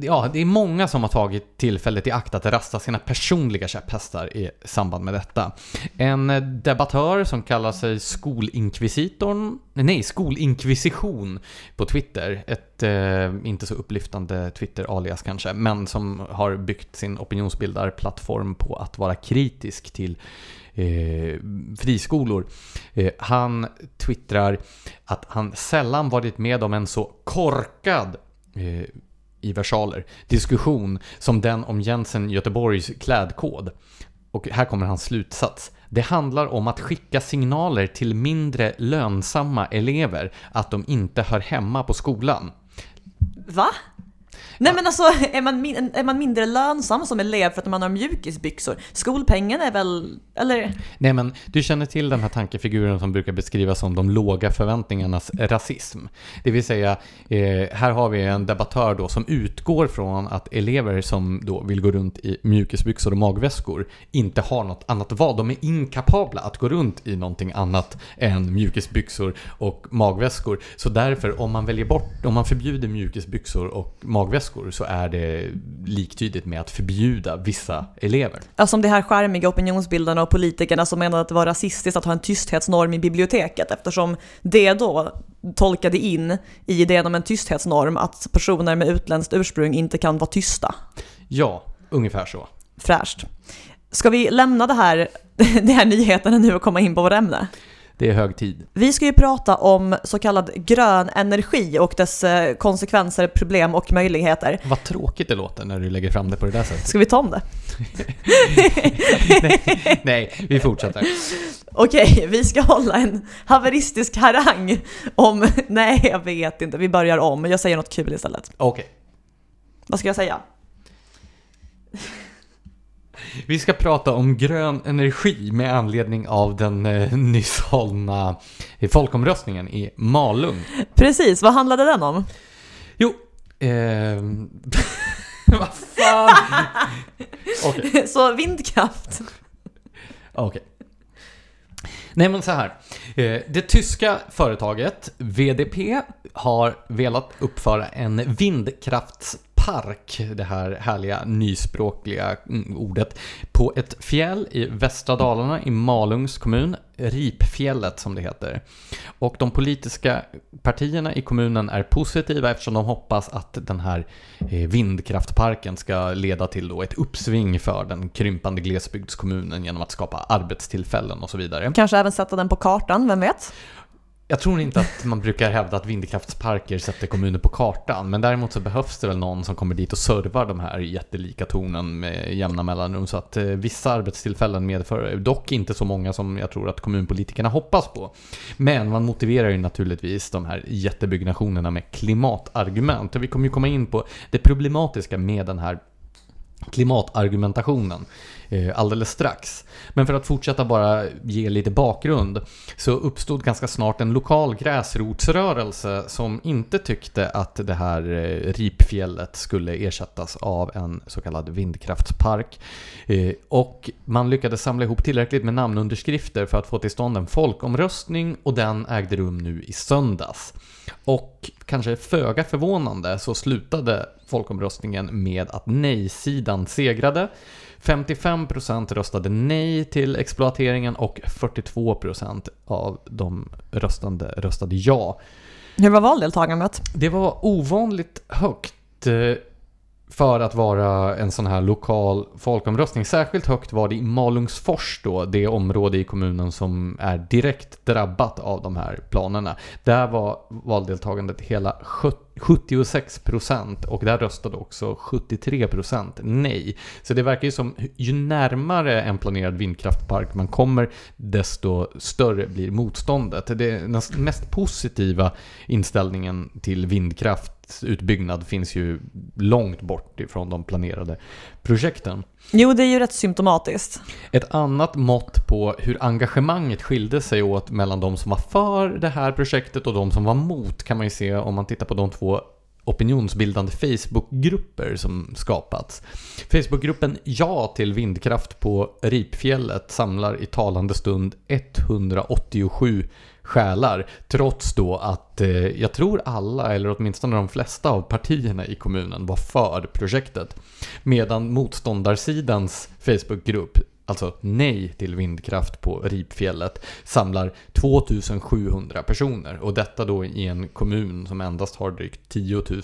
ja, det är många som har tagit tillfället i akt att rasta sina personliga käpphästar i samband med detta. En eh, debattör som kallar sig skolinkvisitorn, nej, skolinkvisition på Twitter, ett eh, inte så upplyftande Twitter-alias kanske, men som har byggt sin opinionsbildarplattform på att vara kritisk till eh, friskolor. Eh, han twittrar att han sällan varit med om en så korkad eh, i versaler diskussion som den om Jensen Göteborgs klädkod. Och här kommer hans slutsats. Det handlar om att skicka signaler till mindre lönsamma elever att de inte hör hemma på skolan. Va? Nej men alltså, är man, min- är man mindre lönsam som elev för att man har mjukisbyxor? Skolpengen är väl, eller? Nej men du känner till den här tankefiguren som brukar beskrivas som de låga förväntningarnas rasism. Det vill säga, eh, här har vi en debattör då som utgår från att elever som då vill gå runt i mjukisbyxor och magväskor inte har något annat val. De är inkapabla att gå runt i någonting annat än mjukisbyxor och magväskor. Så därför, om man väljer bort, om man förbjuder mjukisbyxor och magväskor så är det liktydigt med att förbjuda vissa elever. Alltså som de här skärmiga opinionsbildarna och politikerna som menade att det var rasistiskt att ha en tysthetsnorm i biblioteket eftersom det då tolkade in i idén om en tysthetsnorm att personer med utländskt ursprung inte kan vara tysta. Ja, ungefär så. Fräscht. Ska vi lämna det här, de här nyheterna nu och komma in på vårt ämne? Det är hög tid. Vi ska ju prata om så kallad grön energi och dess eh, konsekvenser, problem och möjligheter. Vad tråkigt det låter när du lägger fram det på det där sättet. Ska vi ta om det? nej, nej, vi fortsätter. Okej, vi ska hålla en haveristisk harang om... Nej, jag vet inte. Vi börjar om. Jag säger något kul istället. Okej. Vad ska jag säga? Vi ska prata om grön energi med anledning av den eh, nyss hållna eh, folkomröstningen i Malung. Precis, vad handlade den om? Jo, ehm... vad fan? Okej. Så vindkraft. Okej. Nej men så här. Eh, Det tyska företaget VDP har velat uppföra en park, det här härliga nyspråkliga mm, ordet, på ett fjäll i västra Dalarna i Malungs kommun, Ripfjället som det heter. Och de politiska partierna i kommunen är positiva eftersom de hoppas att den här eh, vindkraftparken ska leda till då ett uppsving för den krympande glesbygdskommunen genom att skapa arbetstillfällen och så vidare. Kanske även sätta den på kartan, vem vet? Jag tror inte att man brukar hävda att vindkraftsparker sätter kommuner på kartan, men däremot så behövs det väl någon som kommer dit och servar de här jättelika tornen med jämna mellanrum, så att eh, vissa arbetstillfällen medför, dock inte så många som jag tror att kommunpolitikerna hoppas på. Men man motiverar ju naturligtvis de här jättebyggnationerna med klimatargument, och vi kommer ju komma in på det problematiska med den här klimatargumentationen eh, alldeles strax. Men för att fortsätta bara ge lite bakgrund så uppstod ganska snart en lokal gräsrotsrörelse som inte tyckte att det här eh, ripfjället skulle ersättas av en så kallad vindkraftspark. Eh, och man lyckades samla ihop tillräckligt med namnunderskrifter för att få till stånd en folkomröstning och den ägde rum nu i söndags. Och kanske föga förvånande så slutade folkomröstningen med att nej-sidan segrade. 55% röstade nej till exploateringen och 42% av de röstande röstade ja. Hur var valdeltagandet? Det var ovanligt högt för att vara en sån här lokal folkomröstning. Särskilt högt var det i Malungsfors då, det område i kommunen som är direkt drabbat av de här planerna. Där var valdeltagandet hela 76% och där röstade också 73% nej. Så det verkar ju som ju närmare en planerad vindkraftpark man kommer desto större blir motståndet. Det, den mest positiva inställningen till vindkraft vindkraftsutbyggnad finns ju långt bort ifrån de planerade projekten. Jo, det är ju rätt symptomatiskt. Ett annat mått på hur engagemanget skilde sig åt mellan de som var för det här projektet och de som var mot kan man ju se om man tittar på de två opinionsbildande Facebookgrupper som skapats. Facebookgruppen Ja till vindkraft på Ripfjället samlar i talande stund 187 själar trots då att eh, jag tror alla, eller åtminstone de flesta av partierna i kommunen var för projektet. Medan motståndarsidans Facebookgrupp alltså nej till vindkraft på Ripfjället, samlar 2700 personer. Och detta då i en kommun som endast har drygt 10 000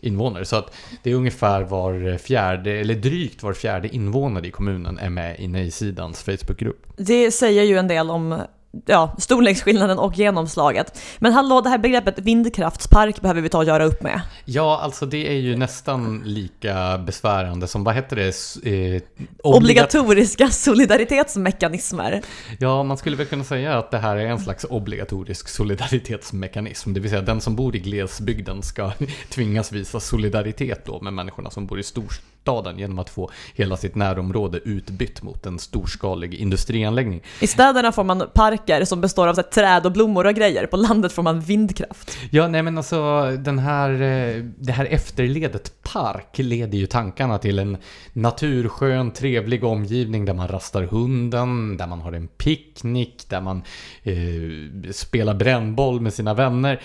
invånare. Så att det är ungefär var fjärde, eller drygt var fjärde invånare i kommunen är med i nej-sidans Facebookgrupp. Det säger ju en del om ja, storleksskillnaden och genomslaget. Men hallå, det här begreppet vindkraftspark behöver vi ta och göra upp med. Ja, alltså det är ju nästan lika besvärande som, vad heter det? Eh, obligat- Obligatoriska solidaritetsmekanismer. Ja, man skulle väl kunna säga att det här är en slags obligatorisk solidaritetsmekanism. Det vill säga den som bor i glesbygden ska tvingas visa solidaritet då med människorna som bor i storstaden genom att få hela sitt närområde utbytt mot en storskalig industrianläggning. I städerna får man parker som består av så här, träd och blommor och grejer. På landet får man vindkraft. Ja, nej men alltså den här, eh, det här efterledet park leder ju tankarna till en naturskön, trevlig omgivning där man rastar hunden, där man har en picknick, där man eh, spelar brännboll med sina vänner.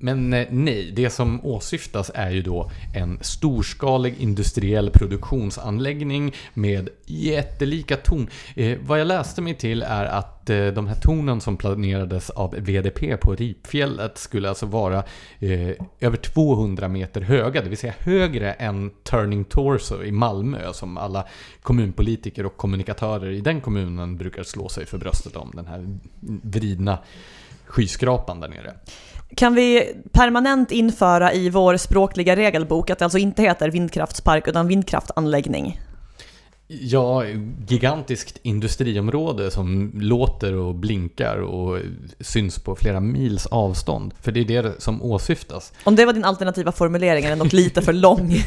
Men eh, nej, det som åsyftas är ju då en storskalig industriell produktionsanläggning med jättelika torn. Eh, vad jag läste mig till är att eh, de här tornen som planerades av VDP på Ripfjället skulle alltså vara eh, över 200 meter höga, det vill säga högre än Turning Torso i Malmö som alla kommunpolitiker och kommunikatörer i den kommunen brukar slå sig för bröstet om, den här vridna skyskrapan där nere. Kan vi permanent införa i vår språkliga regelbok att det alltså inte heter vindkraftspark utan vindkraftanläggning? Ja, gigantiskt industriområde som låter och blinkar och syns på flera mils avstånd. För det är det som åsyftas. Om det var din alternativa formulering är den dock lite för lång.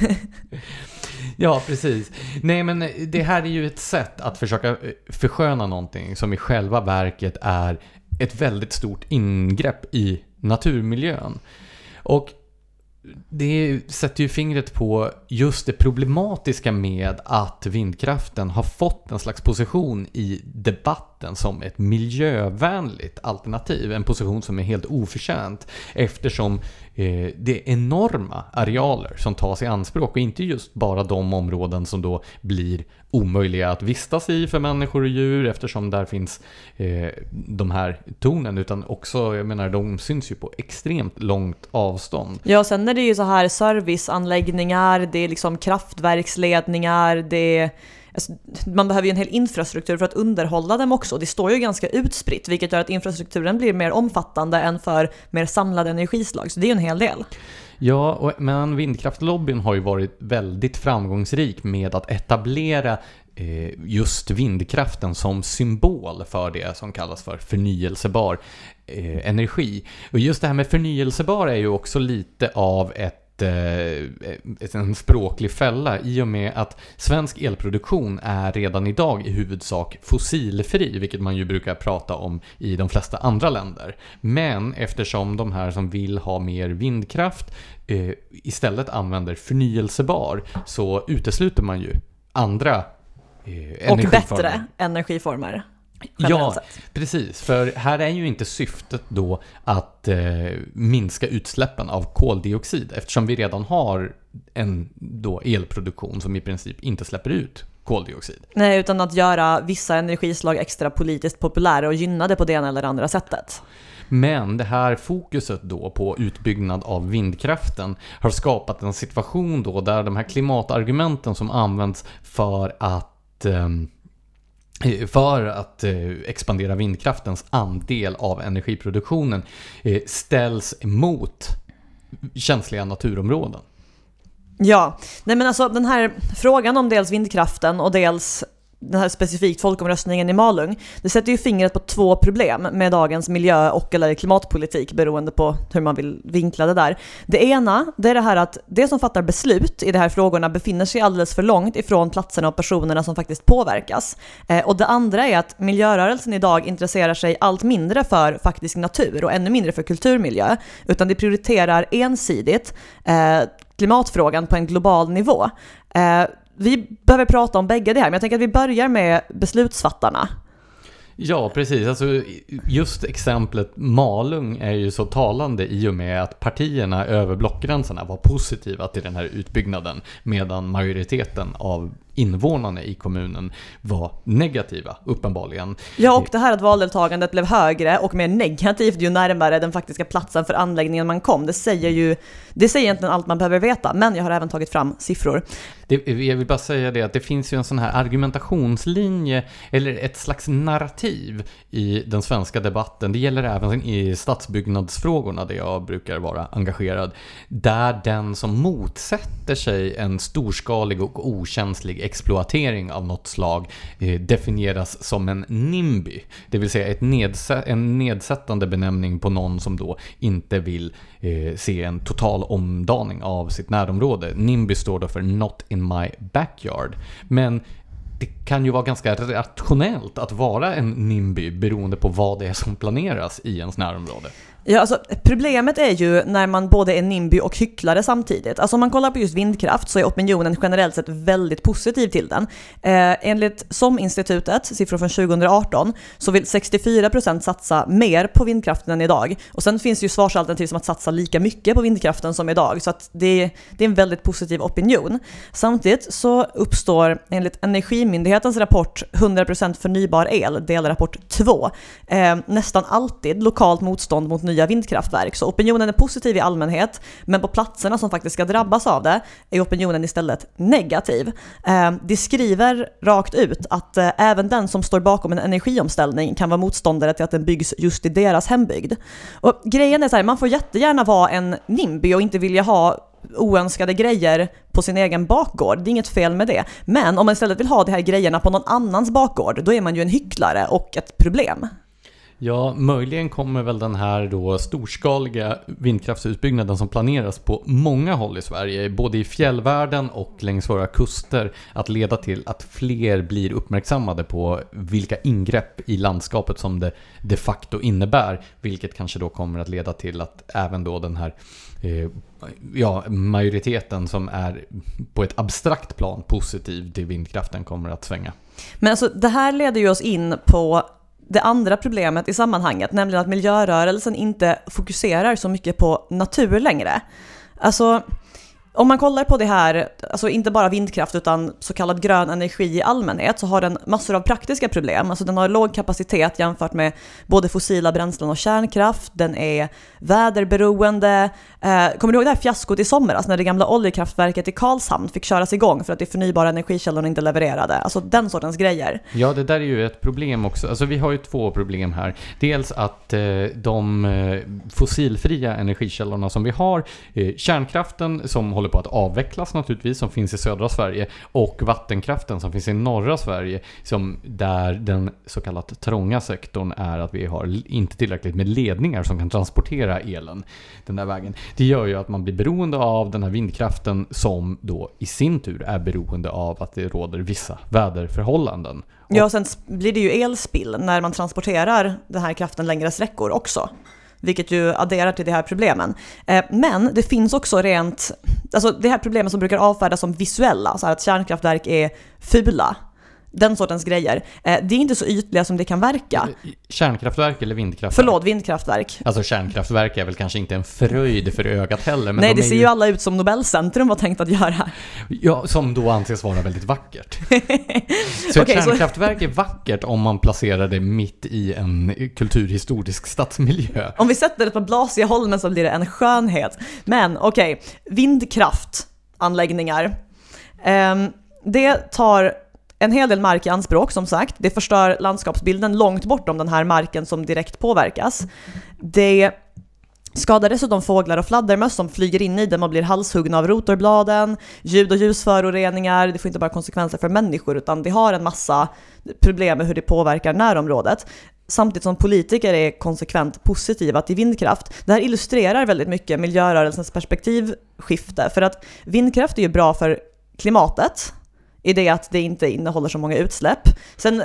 Ja, precis. Nej, men det här är ju ett sätt att försöka försköna någonting som i själva verket är ett väldigt stort ingrepp i naturmiljön. Och det sätter ju fingret på just det problematiska med att vindkraften har fått en slags position i debatten som ett miljövänligt alternativ. En position som är helt oförtjänt eftersom eh, det är enorma arealer som tas i anspråk och inte just bara de områden som då blir omöjliga att vistas i för människor och djur eftersom där finns eh, de här tornen utan också, jag menar, de syns ju på extremt långt avstånd. Ja, sen är det ju så här serviceanläggningar, det är liksom kraftverksledningar, det är Alltså, man behöver ju en hel infrastruktur för att underhålla dem också. Det står ju ganska utspritt vilket gör att infrastrukturen blir mer omfattande än för mer samlade energislag. Så det är ju en hel del. Ja, och, men vindkraftlobbyn har ju varit väldigt framgångsrik med att etablera eh, just vindkraften som symbol för det som kallas för förnyelsebar eh, energi. Och just det här med förnyelsebar är ju också lite av ett eh, en språklig fälla i och med att svensk elproduktion är redan idag i huvudsak fossilfri, vilket man ju brukar prata om i de flesta andra länder. Men eftersom de här som vill ha mer vindkraft eh, istället använder förnyelsebar så utesluter man ju andra eh, Och bättre energiformer. Ja, precis. För här är ju inte syftet då att eh, minska utsläppen av koldioxid eftersom vi redan har en då elproduktion som i princip inte släpper ut koldioxid. Nej, utan att göra vissa energislag extra politiskt populära och gynna det på det ena eller andra sättet. Men det här fokuset då på utbyggnad av vindkraften har skapat en situation då där de här klimatargumenten som används för att Eh, Eh, för att eh, expandera vindkraftens andel av energiproduktionen eh, ställs mot känsliga naturområden. Ja, nej men alltså den här frågan om dels vindkraften och dels den här specifikt folkomröstningen i Malung, det sätter ju fingret på två problem med dagens miljö och eller klimatpolitik beroende på hur man vill vinkla det där. Det ena, det är det här att det som fattar beslut i de här frågorna befinner sig alldeles för långt ifrån platserna och personerna som faktiskt påverkas. Eh, och det andra är att miljörörelsen idag intresserar sig allt mindre för faktisk natur och ännu mindre för kulturmiljö, utan det prioriterar ensidigt eh, klimatfrågan på en global nivå. Eh, vi behöver prata om bägge det här, men jag tänker att vi börjar med beslutsfattarna. Ja, precis. Alltså, just exemplet Malung är ju så talande i och med att partierna över blockgränserna var positiva till den här utbyggnaden medan majoriteten av invånarna i kommunen var negativa, uppenbarligen. Ja, och det här att valdeltagandet blev högre och mer negativt ju närmare den faktiska platsen för anläggningen man kom, det säger ju det säger egentligen allt man behöver veta, men jag har även tagit fram siffror. Det, jag vill bara säga det att det finns ju en sån här argumentationslinje, eller ett slags narrativ i den svenska debatten. Det gäller även i stadsbyggnadsfrågorna där jag brukar vara engagerad. Där den som motsätter sig en storskalig och okänslig exploatering av något slag eh, definieras som en NIMBY. Det vill säga ett en nedsättande benämning på någon som då inte vill eh, se en total omdaning av sitt närområde. NIMBY står då för Not in my backyard. Men det kan ju vara ganska rationellt att vara en NIMBY beroende på vad det är som planeras i ens närområde. Ja, alltså, problemet är ju när man både är NIMBY och hycklare samtidigt. Alltså om man kollar på just vindkraft så är opinionen generellt sett väldigt positiv till den. Eh, enligt SOM-institutet, siffror från 2018, så vill 64% satsa mer på vindkraften än idag. Och sen finns det ju svarsalternativ som att satsa lika mycket på vindkraften som idag, så att det, det är en väldigt positiv opinion. Samtidigt så uppstår enligt Energimyndighetens rapport 100% förnybar el, delrapport 2, eh, nästan alltid lokalt motstånd mot nya vindkraftverk. Så opinionen är positiv i allmänhet, men på platserna som faktiskt ska drabbas av det är opinionen istället negativ. Ehm, de skriver rakt ut att eh, även den som står bakom en energiomställning kan vara motståndare till att den byggs just i deras hembygd. Och grejen är så här, man får jättegärna vara en NIMBY och inte vilja ha oönskade grejer på sin egen bakgård. Det är inget fel med det. Men om man istället vill ha de här grejerna på någon annans bakgård, då är man ju en hycklare och ett problem. Ja, möjligen kommer väl den här då storskaliga vindkraftsutbyggnaden som planeras på många håll i Sverige, både i fjällvärlden och längs våra kuster, att leda till att fler blir uppmärksammade på vilka ingrepp i landskapet som det de facto innebär, vilket kanske då kommer att leda till att även då den här eh, ja, majoriteten som är på ett abstrakt plan positiv till vindkraften kommer att svänga. Men alltså det här leder ju oss in på det andra problemet i sammanhanget, nämligen att miljörörelsen inte fokuserar så mycket på natur längre. Alltså, om man kollar på det här, alltså inte bara vindkraft utan så kallad grön energi i allmänhet, så har den massor av praktiska problem. Alltså den har låg kapacitet jämfört med både fossila bränslen och kärnkraft, den är väderberoende. Eh, kommer du ihåg det här fiaskot i somras när det gamla oljekraftverket i Karlshamn fick köras igång för att de förnybara energikällorna inte levererade? Alltså den sortens grejer. Ja, det där är ju ett problem också. Alltså vi har ju två problem här. Dels att eh, de eh, fossilfria energikällorna som vi har, eh, kärnkraften som håller på att avvecklas naturligtvis, som finns i södra Sverige, och vattenkraften som finns i norra Sverige, som där den så kallat trånga sektorn är att vi har inte tillräckligt med ledningar som kan transportera elen den där vägen. Det gör ju att man blir beroende av den här vindkraften som då i sin tur är beroende av att det råder vissa väderförhållanden. Ja, och sen blir det ju elspill när man transporterar den här kraften längre sträckor också vilket ju adderar till de här problemen. Eh, men det finns också rent, alltså det här problemet som brukar avfärdas som visuella, så att kärnkraftverk är fula. Den sortens grejer. Eh, det är inte så ytliga som det kan verka. Kärnkraftverk eller vindkraftverk? Förlåt, vindkraftverk. Alltså kärnkraftverk är väl kanske inte en fröjd för ögat heller. Nej, de det ser ju alla ut som Nobelcentrum var tänkt att göra. Ja, som då anses vara väldigt vackert. så okay, ett kärnkraftverk så... är vackert om man placerar det mitt i en kulturhistorisk stadsmiljö. Om vi sätter det på Blasieholmen så blir det en skönhet. Men okej, okay, vindkraftanläggningar. Um, det tar en hel del mark i anspråk som sagt. Det förstör landskapsbilden långt bortom den här marken som direkt påverkas. Det skadar dessutom fåglar och fladdermöss som flyger in i den och blir halshuggna av rotorbladen, ljud och ljusföroreningar, det får inte bara konsekvenser för människor utan det har en massa problem med hur det påverkar närområdet. Samtidigt som politiker är konsekvent positiva till vindkraft. Det här illustrerar väldigt mycket miljörörelsens perspektivskifte för att vindkraft är ju bra för klimatet, i det att det inte innehåller så många utsläpp. Sen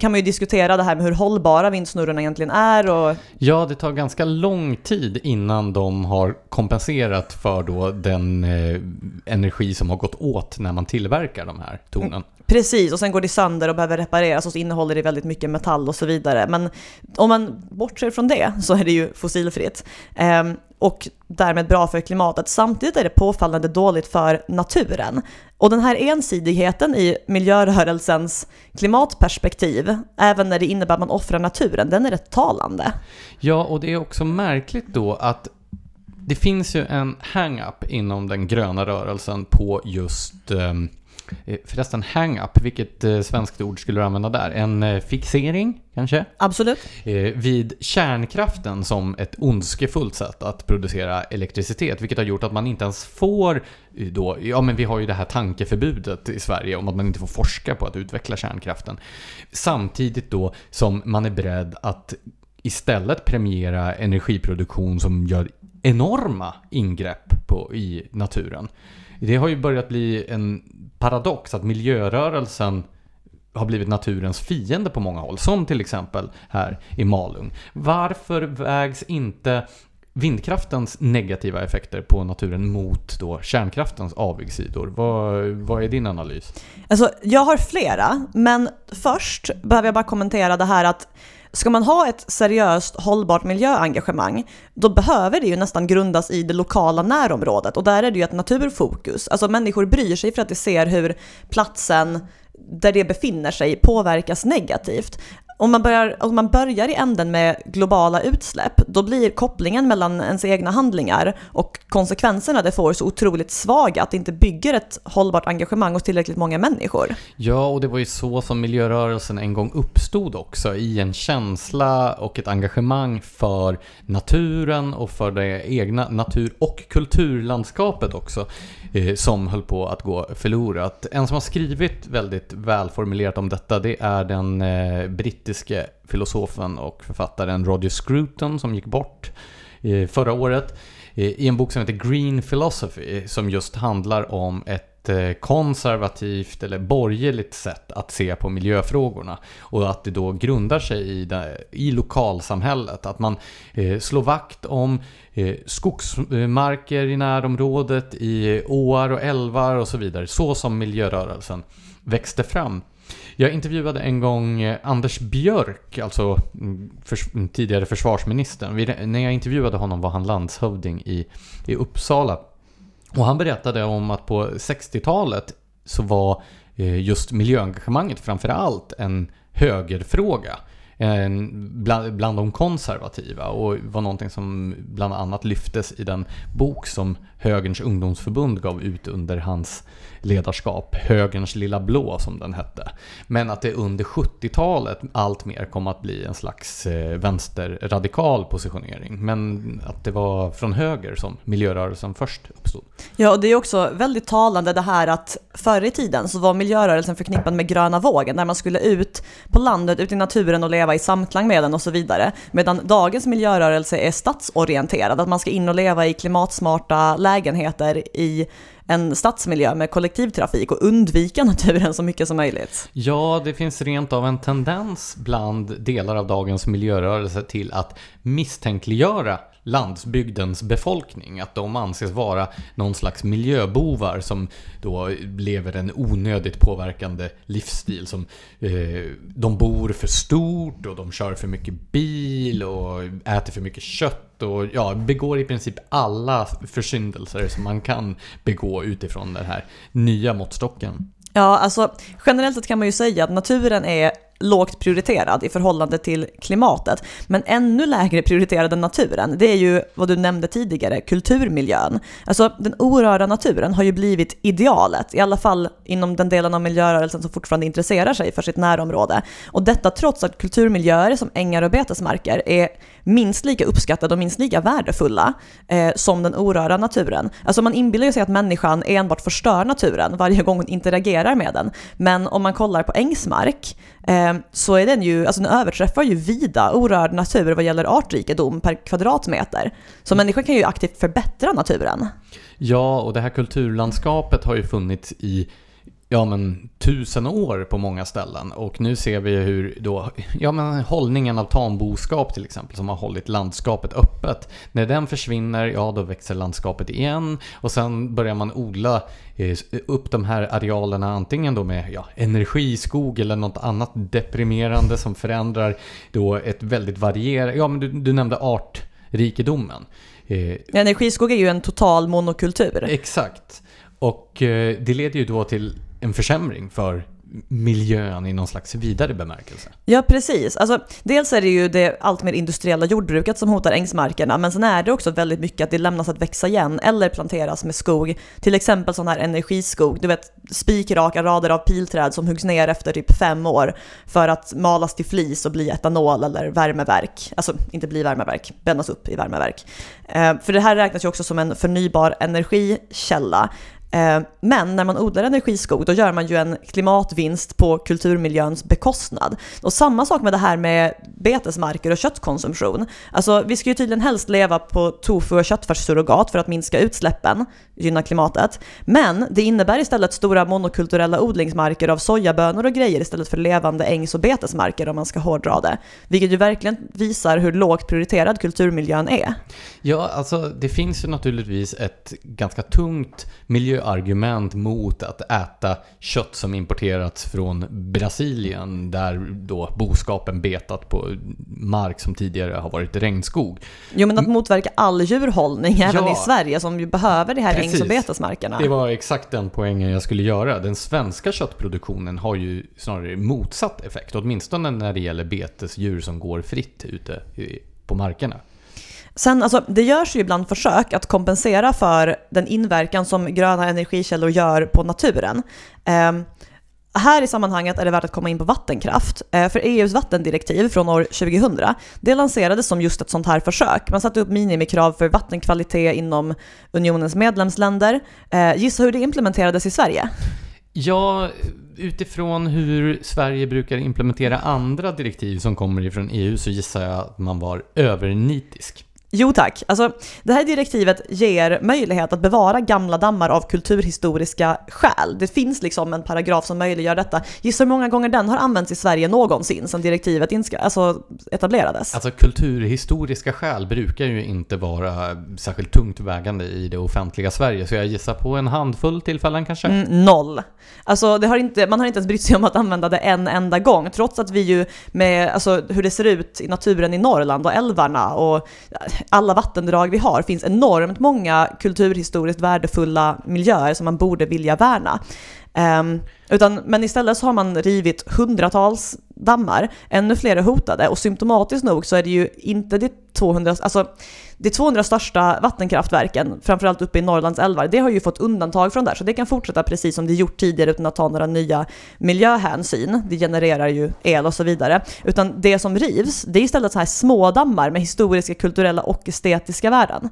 kan man ju diskutera det här med hur hållbara vindsnurrorna egentligen är och... Ja, det tar ganska lång tid innan de har kompenserat för då den eh, energi som har gått åt när man tillverkar de här tornen. Precis, och sen går det sönder och behöver repareras och så innehåller det väldigt mycket metall och så vidare. Men om man bortser från det så är det ju fossilfritt. Ehm, och därmed bra för klimatet. Samtidigt är det påfallande dåligt för naturen. Och den här ensidigheten i miljörörelsens klimatperspektiv, även när det innebär att man offrar naturen, den är rätt talande. Ja, och det är också märkligt då att det finns ju en hang-up inom den gröna rörelsen på just um Eh, förresten, hang-up, vilket eh, svenskt ord skulle du använda där? En eh, fixering, kanske? Absolut. vid kärnkraften som ett ondskefullt sätt att producera elektricitet, vilket har gjort att man inte ens får då, ja men vi har ju det här tankeförbudet i Sverige om att man inte får forska på att utveckla kärnkraften. Samtidigt då som man är beredd att istället premiera energiproduktion som gör enorma ingrepp på, i naturen. Det har ju börjat bli en paradox att miljörörelsen har blivit naturens fiende på många håll, som till exempel här i Malung. Varför vägs inte vindkraftens negativa effekter på naturen mot då kärnkraftens avigsidor? Vad, vad är din analys? Alltså, jag har flera, men först behöver jag bara kommentera det här att Ska man ha ett seriöst hållbart miljöengagemang, då behöver det ju nästan grundas i det lokala närområdet och där är det ju ett naturfokus. Alltså människor bryr sig för att de ser hur platsen där det befinner sig påverkas negativt. Om man, börjar, om man börjar i änden med globala utsläpp, då blir kopplingen mellan ens egna handlingar och konsekvenserna det får så otroligt svaga att det inte bygger ett hållbart engagemang hos tillräckligt många människor. Ja, och det var ju så som miljörörelsen en gång uppstod också, i en känsla och ett engagemang för naturen och för det egna natur och kulturlandskapet också, eh, som höll på att gå förlorat. En som har skrivit väldigt välformulerat om detta, det är den eh, brittiske filosofen och författaren Roger Scruton som gick bort eh, förra året eh, i en bok som heter Green Philosophy som just handlar om ett Eh, konservativt eller borgerligt sätt att se på miljöfrågorna och att det då grundar sig i, det, i lokalsamhället. Att man eh, slår vakt om eh, skogsmarker i närområdet, i åar och älvar och så vidare, så som miljörörelsen växte fram. Jag intervjuade en gång Anders Björk, alltså mm, för, mm, tidigare försvarsministern. När jag intervjuade honom var han landshövding i, i Uppsala. Och han berättade om att på 60-talet så var eh, just miljöengagemanget framförallt en högerfråga bland, bland de konservativa och var någonting som bland annat lyftes i den bok som Högerns ungdomsförbund gav ut under hans ledarskap, Högerns lilla blå som den hette. Men att det under 70-talet allt mer kom att bli en slags eh, vänsterradikal positionering. Men att det var från höger som miljörörelsen först uppstod. Ja, och det är också väldigt talande det här att förr i tiden så var miljörörelsen förknippad med gröna vågen, där man skulle ut på landet, ut i naturen och leva i samklang med den och så vidare. Medan dagens miljörörelse är stadsorienterad, att man ska in och leva i klimatsmarta lägenheter i en stadsmiljö med kollektivtrafik och undvika naturen så mycket som möjligt. Ja, det finns rent av en tendens bland delar av dagens miljörörelse till att misstänkliggöra landsbygdens befolkning. Att de anses vara någon slags miljöbovar som då lever en onödigt påverkande livsstil. Som eh, De bor för stort och de kör för mycket bil och äter för mycket kött och ja, begår i princip alla försyndelser som man kan begå utifrån den här nya måttstocken. Ja, alltså generellt sett kan man ju säga att naturen är lågt prioriterad i förhållande till klimatet. Men ännu lägre prioriterad än naturen, det är ju vad du nämnde tidigare, kulturmiljön. Alltså den orörda naturen har ju blivit idealet, i alla fall inom den delen av miljörörelsen som fortfarande intresserar sig för sitt närområde. Och detta trots att kulturmiljöer som ängar och betesmarker är minst lika uppskattade och minst lika värdefulla eh, som den orörda naturen. Alltså man inbillar sig att människan enbart förstör naturen varje gång hon interagerar med den. Men om man kollar på ängsmark eh, så är den ju, alltså den överträffar ju vida orörd natur vad gäller artrikedom per kvadratmeter. Så människan kan ju aktivt förbättra naturen. Ja, och det här kulturlandskapet har ju funnits i ja, men, tusen år på många ställen. Och nu ser vi hur då, ja, men, hållningen av tamboskap till exempel, som har hållit landskapet öppet. När den försvinner, ja då växer landskapet igen. Och sen börjar man odla eh, upp de här arealerna antingen då med ja, energiskog eller något annat deprimerande som förändrar då ett väldigt varierat, ja men du, du nämnde artrikedomen. Eh, energiskog är ju en total monokultur. Exakt. Och eh, det leder ju då till en försämring för miljön i någon slags vidare bemärkelse. Ja, precis. Alltså, dels är det ju det allt mer industriella jordbruket som hotar ängsmarkerna, men sen är det också väldigt mycket att det lämnas att växa igen eller planteras med skog. Till exempel sån här energiskog, du vet spikraka rader av pilträd som huggs ner efter typ fem år för att malas till flis och bli etanol eller värmeverk. Alltså inte bli värmeverk, brännas upp i värmeverk. Eh, för det här räknas ju också som en förnybar energikälla. Eh, men när man odlar energiskog då gör man ju en klimatvinst på kulturmiljöns bekostnad. Och samma sak med det här med betesmarker och köttkonsumtion. Alltså vi ska ju tydligen helst leva på tofu och köttfärssurrogat för att minska utsläppen, gynna klimatet. Men det innebär istället stora monokulturella odlingsmarker av sojabönor och grejer istället för levande ängs och betesmarker om man ska hårdra det. Vilket ju verkligen visar hur lågt prioriterad kulturmiljön är. Ja, alltså det finns ju naturligtvis ett ganska tungt miljö miljöargument mot att äta kött som importerats från Brasilien där då boskapen betat på mark som tidigare har varit regnskog. Jo, men att motverka all djurhållning även Ja. i Sverige som ju behöver de här ängs och Precis. betesmarkerna. Det var exakt den poängen jag skulle göra. Den svenska köttproduktionen har ju snarare motsatt effekt, åtminstone när det gäller betesdjur som går fritt ute på markerna. Sen, alltså, det görs ju ibland försök att kompensera för den inverkan som gröna energikällor gör på naturen. Eh, här i sammanhanget är det värt att komma in på vattenkraft. Eh, för EUs vattendirektiv från år 2000, det lanserades som just ett sånt här försök. Man satte upp minimikrav för vattenkvalitet inom unionens medlemsländer. Eh, gissa hur det implementerades i Sverige? Ja, utifrån hur Sverige brukar implementera andra direktiv som kommer ifrån EU så gissar jag att man var övernitisk. Jo tack. Alltså, det här direktivet ger möjlighet att bevara gamla dammar av kulturhistoriska skäl. Det finns liksom en paragraf som möjliggör detta. Gissa hur många gånger den har använts i Sverige någonsin sedan direktivet inska- alltså, etablerades? Alltså kulturhistoriska skäl brukar ju inte vara särskilt tungt vägande i det offentliga Sverige, så jag gissar på en handfull tillfällen kanske. Mm, noll. Alltså, det har inte, man har inte ens brytt sig om att använda det en enda gång, trots att vi ju med alltså, hur det ser ut i naturen i Norrland och älvarna och alla vattendrag vi har finns enormt många kulturhistoriskt värdefulla miljöer som man borde vilja värna. Um, utan, men istället så har man rivit hundratals dammar, ännu fler är hotade och symptomatiskt nog så är det ju inte de 200, alltså de 200 största vattenkraftverken, framförallt uppe i Norrlands älvar, det har ju fått undantag från det här, så det kan fortsätta precis som det gjort tidigare utan att ta några nya miljöhänsyn. Det genererar ju el och så vidare. Utan det som rivs, det är istället så här små dammar med historiska, kulturella och estetiska värden.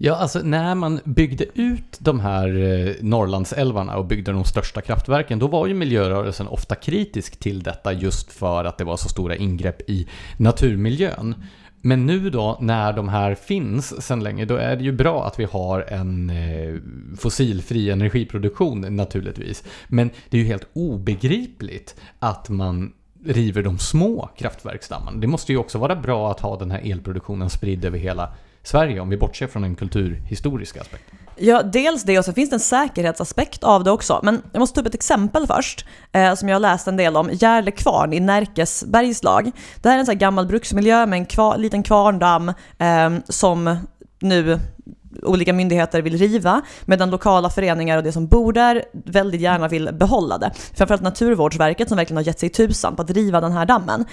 Ja, alltså när man byggde ut de här eh, Norrlandsälvarna och byggde de största kraftverken, då var ju miljörörelsen ofta kritisk till detta just för att det var så stora ingrepp i naturmiljön. Men nu då, när de här finns sedan länge, då är det ju bra att vi har en eh, fossilfri energiproduktion naturligtvis. Men det är ju helt obegripligt att man river de små kraftverksdammarna. Det måste ju också vara bra att ha den här elproduktionen spridd över hela Sverige om vi bortser från den kulturhistoriska aspekten. Ja, dels det och så finns det en säkerhetsaspekt av det också. Men jag måste ta upp ett exempel först, eh, som jag har läst en del om. Järle kvarn i Närkes bergslag. Det här är en sån här gammal bruksmiljö med en kvar, liten kvarndamm eh, som nu olika myndigheter vill riva, medan lokala föreningar och det som bor där väldigt gärna vill behålla det. Framförallt Naturvårdsverket som verkligen har gett sig tusan på att riva den här dammen.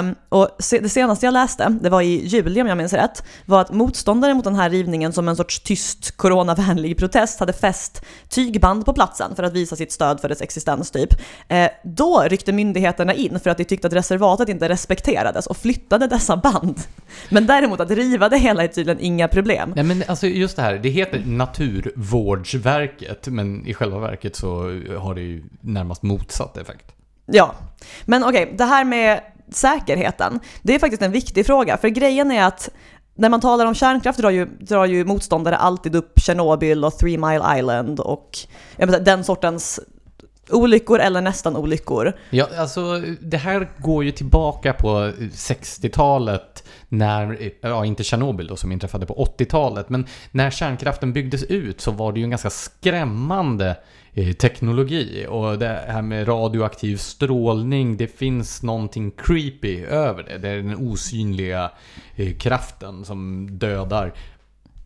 Um, och se, det senaste jag läste, det var i juli om jag minns rätt, var att motståndare mot den här rivningen som en sorts tyst coronavänlig protest hade fäst tygband på platsen för att visa sitt stöd för dess existens typ. Uh, då ryckte myndigheterna in för att de tyckte att reservatet inte respekterades och flyttade dessa band. Men däremot att riva det hela är tydligen inga problem. Nej men alltså just det här, det heter Naturvårdsverket, men i själva verket så har det ju närmast motsatt effekt. Ja, men okej, det här med säkerheten, det är faktiskt en viktig fråga. För grejen är att när man talar om kärnkraft drar ju, drar ju motståndare alltid upp Tjernobyl och Three Mile Island och menar, den sortens olyckor eller nästan olyckor. Ja, alltså det här går ju tillbaka på 60-talet när, ja inte Tjernobyl då som inträffade på 80-talet, men när kärnkraften byggdes ut så var det ju en ganska skrämmande eh, teknologi och det här med radioaktiv strålning, det finns någonting creepy över det. Det är den osynliga eh, kraften som dödar.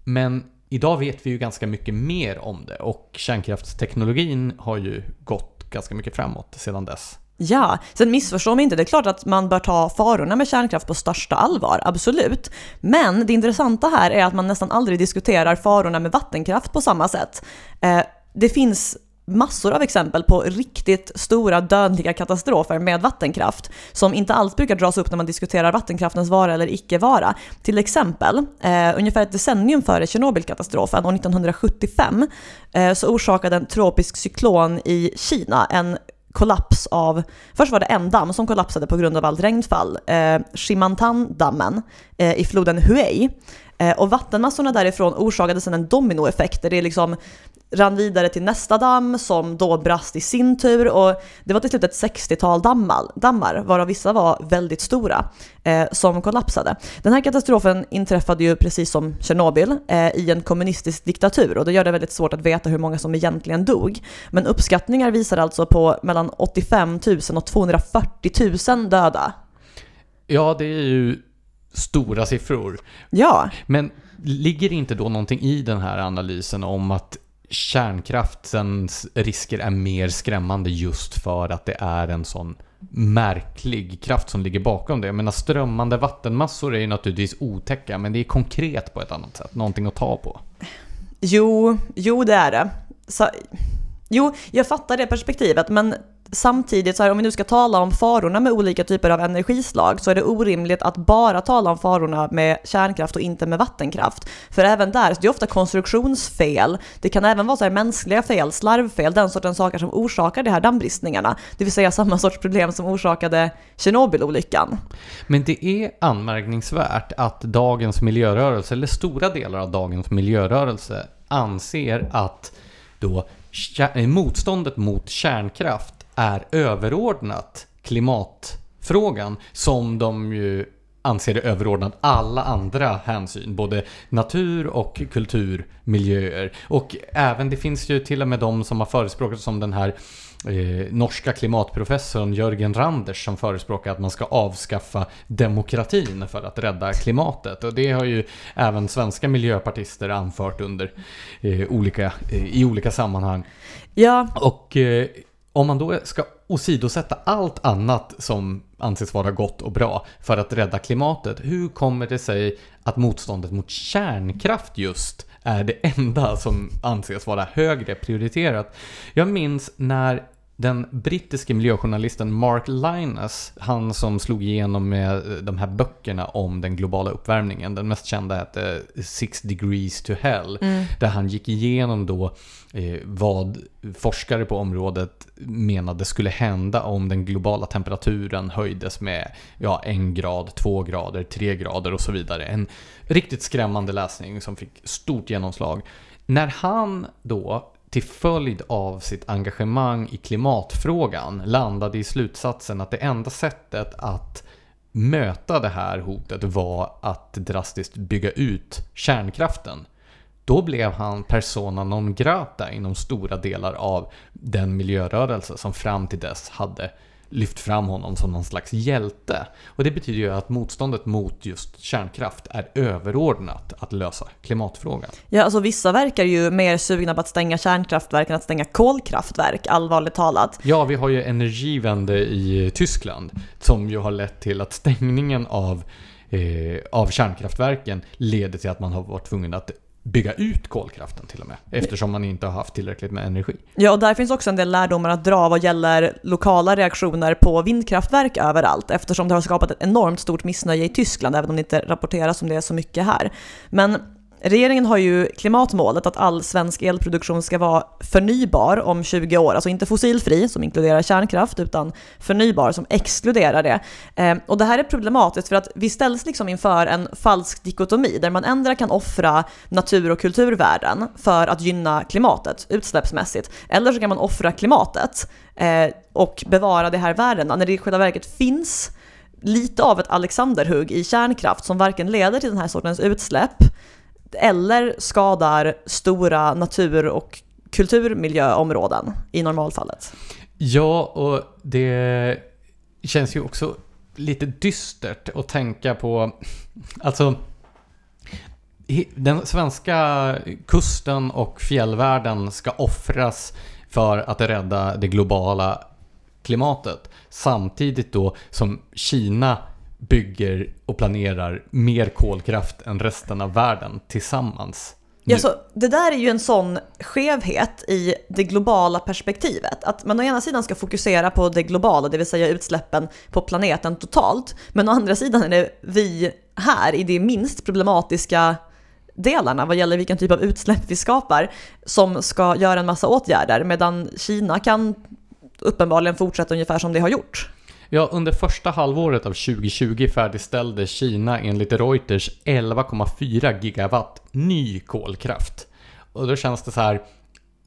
Men idag vet vi ju ganska mycket mer om det och kärnkraftsteknologin har ju gått ganska mycket framåt sedan dess. Ja, sen missförstå mig inte, det är klart att man bör ta farorna med kärnkraft på största allvar, absolut. Men det intressanta här är att man nästan aldrig diskuterar farorna med vattenkraft på samma sätt. Eh, det finns massor av exempel på riktigt stora dödliga katastrofer med vattenkraft som inte alls brukar dras upp när man diskuterar vattenkraftens vara eller icke vara. Till exempel, eh, ungefär ett decennium före Tjernobylkatastrofen, år 1975, eh, så orsakade en tropisk cyklon i Kina en kollaps av, först var det en damm som kollapsade på grund av allt regnfall, eh, Shimantan-dammen eh, i floden Huey. Eh, och vattenmassorna därifrån orsakade sedan en dominoeffekt där det liksom rann vidare till nästa damm som då brast i sin tur och det var till slut ett 60-tal dammar, dammar, varav vissa var väldigt stora, eh, som kollapsade. Den här katastrofen inträffade ju precis som Tjernobyl eh, i en kommunistisk diktatur och det gör det väldigt svårt att veta hur många som egentligen dog. Men uppskattningar visar alltså på mellan 85 000 och 240 000 döda. Ja, det är ju stora siffror. Ja. Men ligger inte då någonting i den här analysen om att kärnkraftens risker är mer skrämmande just för att det är en sån märklig kraft som ligger bakom det. Jag menar strömmande vattenmassor är ju naturligtvis otäcka men det är konkret på ett annat sätt, någonting att ta på. Jo, jo det är det. Så, jo, jag fattar det perspektivet men samtidigt, så här, om vi nu ska tala om farorna med olika typer av energislag, så är det orimligt att bara tala om farorna med kärnkraft och inte med vattenkraft. För även där, det är ofta konstruktionsfel. Det kan även vara så här mänskliga fel, slarvfel, den sortens saker som orsakar de här dammbristningarna. Det vill säga samma sorts problem som orsakade Tjernobylolyckan. Men det är anmärkningsvärt att dagens miljörörelse, eller stora delar av dagens miljörörelse, anser att då motståndet mot kärnkraft är överordnat klimatfrågan som de ju anser är överordnat alla andra hänsyn, både natur och kulturmiljöer. Och även, det finns ju till och med de som har förespråkat som den här eh, norska klimatprofessorn Jörgen Randers som förespråkar att man ska avskaffa demokratin för att rädda klimatet. Och det har ju även svenska miljöpartister anfört under eh, olika, eh, i olika sammanhang. Ja. Och eh, om man då ska åsidosätta allt annat som anses vara gott och bra för att rädda klimatet, hur kommer det sig att motståndet mot kärnkraft just är det enda som anses vara högre prioriterat? Jag minns när den brittiske miljöjournalisten Mark Linus, han som slog igenom med de här böckerna om den globala uppvärmningen. Den mest kända hette Six Degrees to Hell. Mm. Där han gick igenom då eh, vad forskare på området menade skulle hända om den globala temperaturen höjdes med ja, en grad, två grader, tre grader och så vidare. En riktigt skrämmande läsning som fick stort genomslag. När han då till följd av sitt engagemang i klimatfrågan landade i slutsatsen att det enda sättet att möta det här hotet var att drastiskt bygga ut kärnkraften. Då blev han persona non grata inom stora delar av den miljörörelse som fram till dess hade lyft fram honom som någon slags hjälte. Och det betyder ju att motståndet mot just kärnkraft är överordnat att lösa klimatfrågan. Ja, alltså vissa verkar ju mer sugna på att stänga kärnkraftverk än att stänga kolkraftverk, allvarligt talat. Ja, vi har ju Energiewende i Tyskland som ju har lett till att stängningen av eh, av kärnkraftverken leder till att man har varit tvungen att bygga ut kolkraften till och med. Eftersom man inte har haft tillräckligt med energi. Ja, och där finns också en del lärdomar att dra vad gäller lokala reaktioner på vindkraftverk överallt. Eftersom det har skapat ett enormt stort missnöje i Tyskland, även om det inte rapporteras om det så mycket här. Men Regeringen har ju klimatmålet att all svensk elproduktion ska vara förnybar om 20 år, alltså inte fossilfri som inkluderar kärnkraft, utan förnybar som exkluderar det. Ehm, och det här är problematiskt för att vi ställs liksom inför en falsk dikotomi där man ändra kan offra natur och kulturvärden för att gynna klimatet utsläppsmässigt, eller så kan man offra klimatet eh, och bevara de här värdena när det i själva verket finns lite av ett Alexanderhugg i kärnkraft som varken leder till den här sortens utsläpp eller skadar stora natur och kulturmiljöområden i normalfallet. Ja, och det känns ju också lite dystert att tänka på, alltså den svenska kusten och fjällvärlden ska offras för att rädda det globala klimatet. Samtidigt då som Kina bygger och planerar mer kolkraft än resten av världen tillsammans. Ja, så det där är ju en sån skevhet i det globala perspektivet. Att man å ena sidan ska fokusera på det globala, det vill säga utsläppen på planeten totalt. Men å andra sidan är det vi här i de minst problematiska delarna vad gäller vilken typ av utsläpp vi skapar som ska göra en massa åtgärder medan Kina kan uppenbarligen fortsätta ungefär som det har gjort. Ja, under första halvåret av 2020 färdigställde Kina enligt Reuters 11,4 gigawatt ny kolkraft. Och då känns det så här,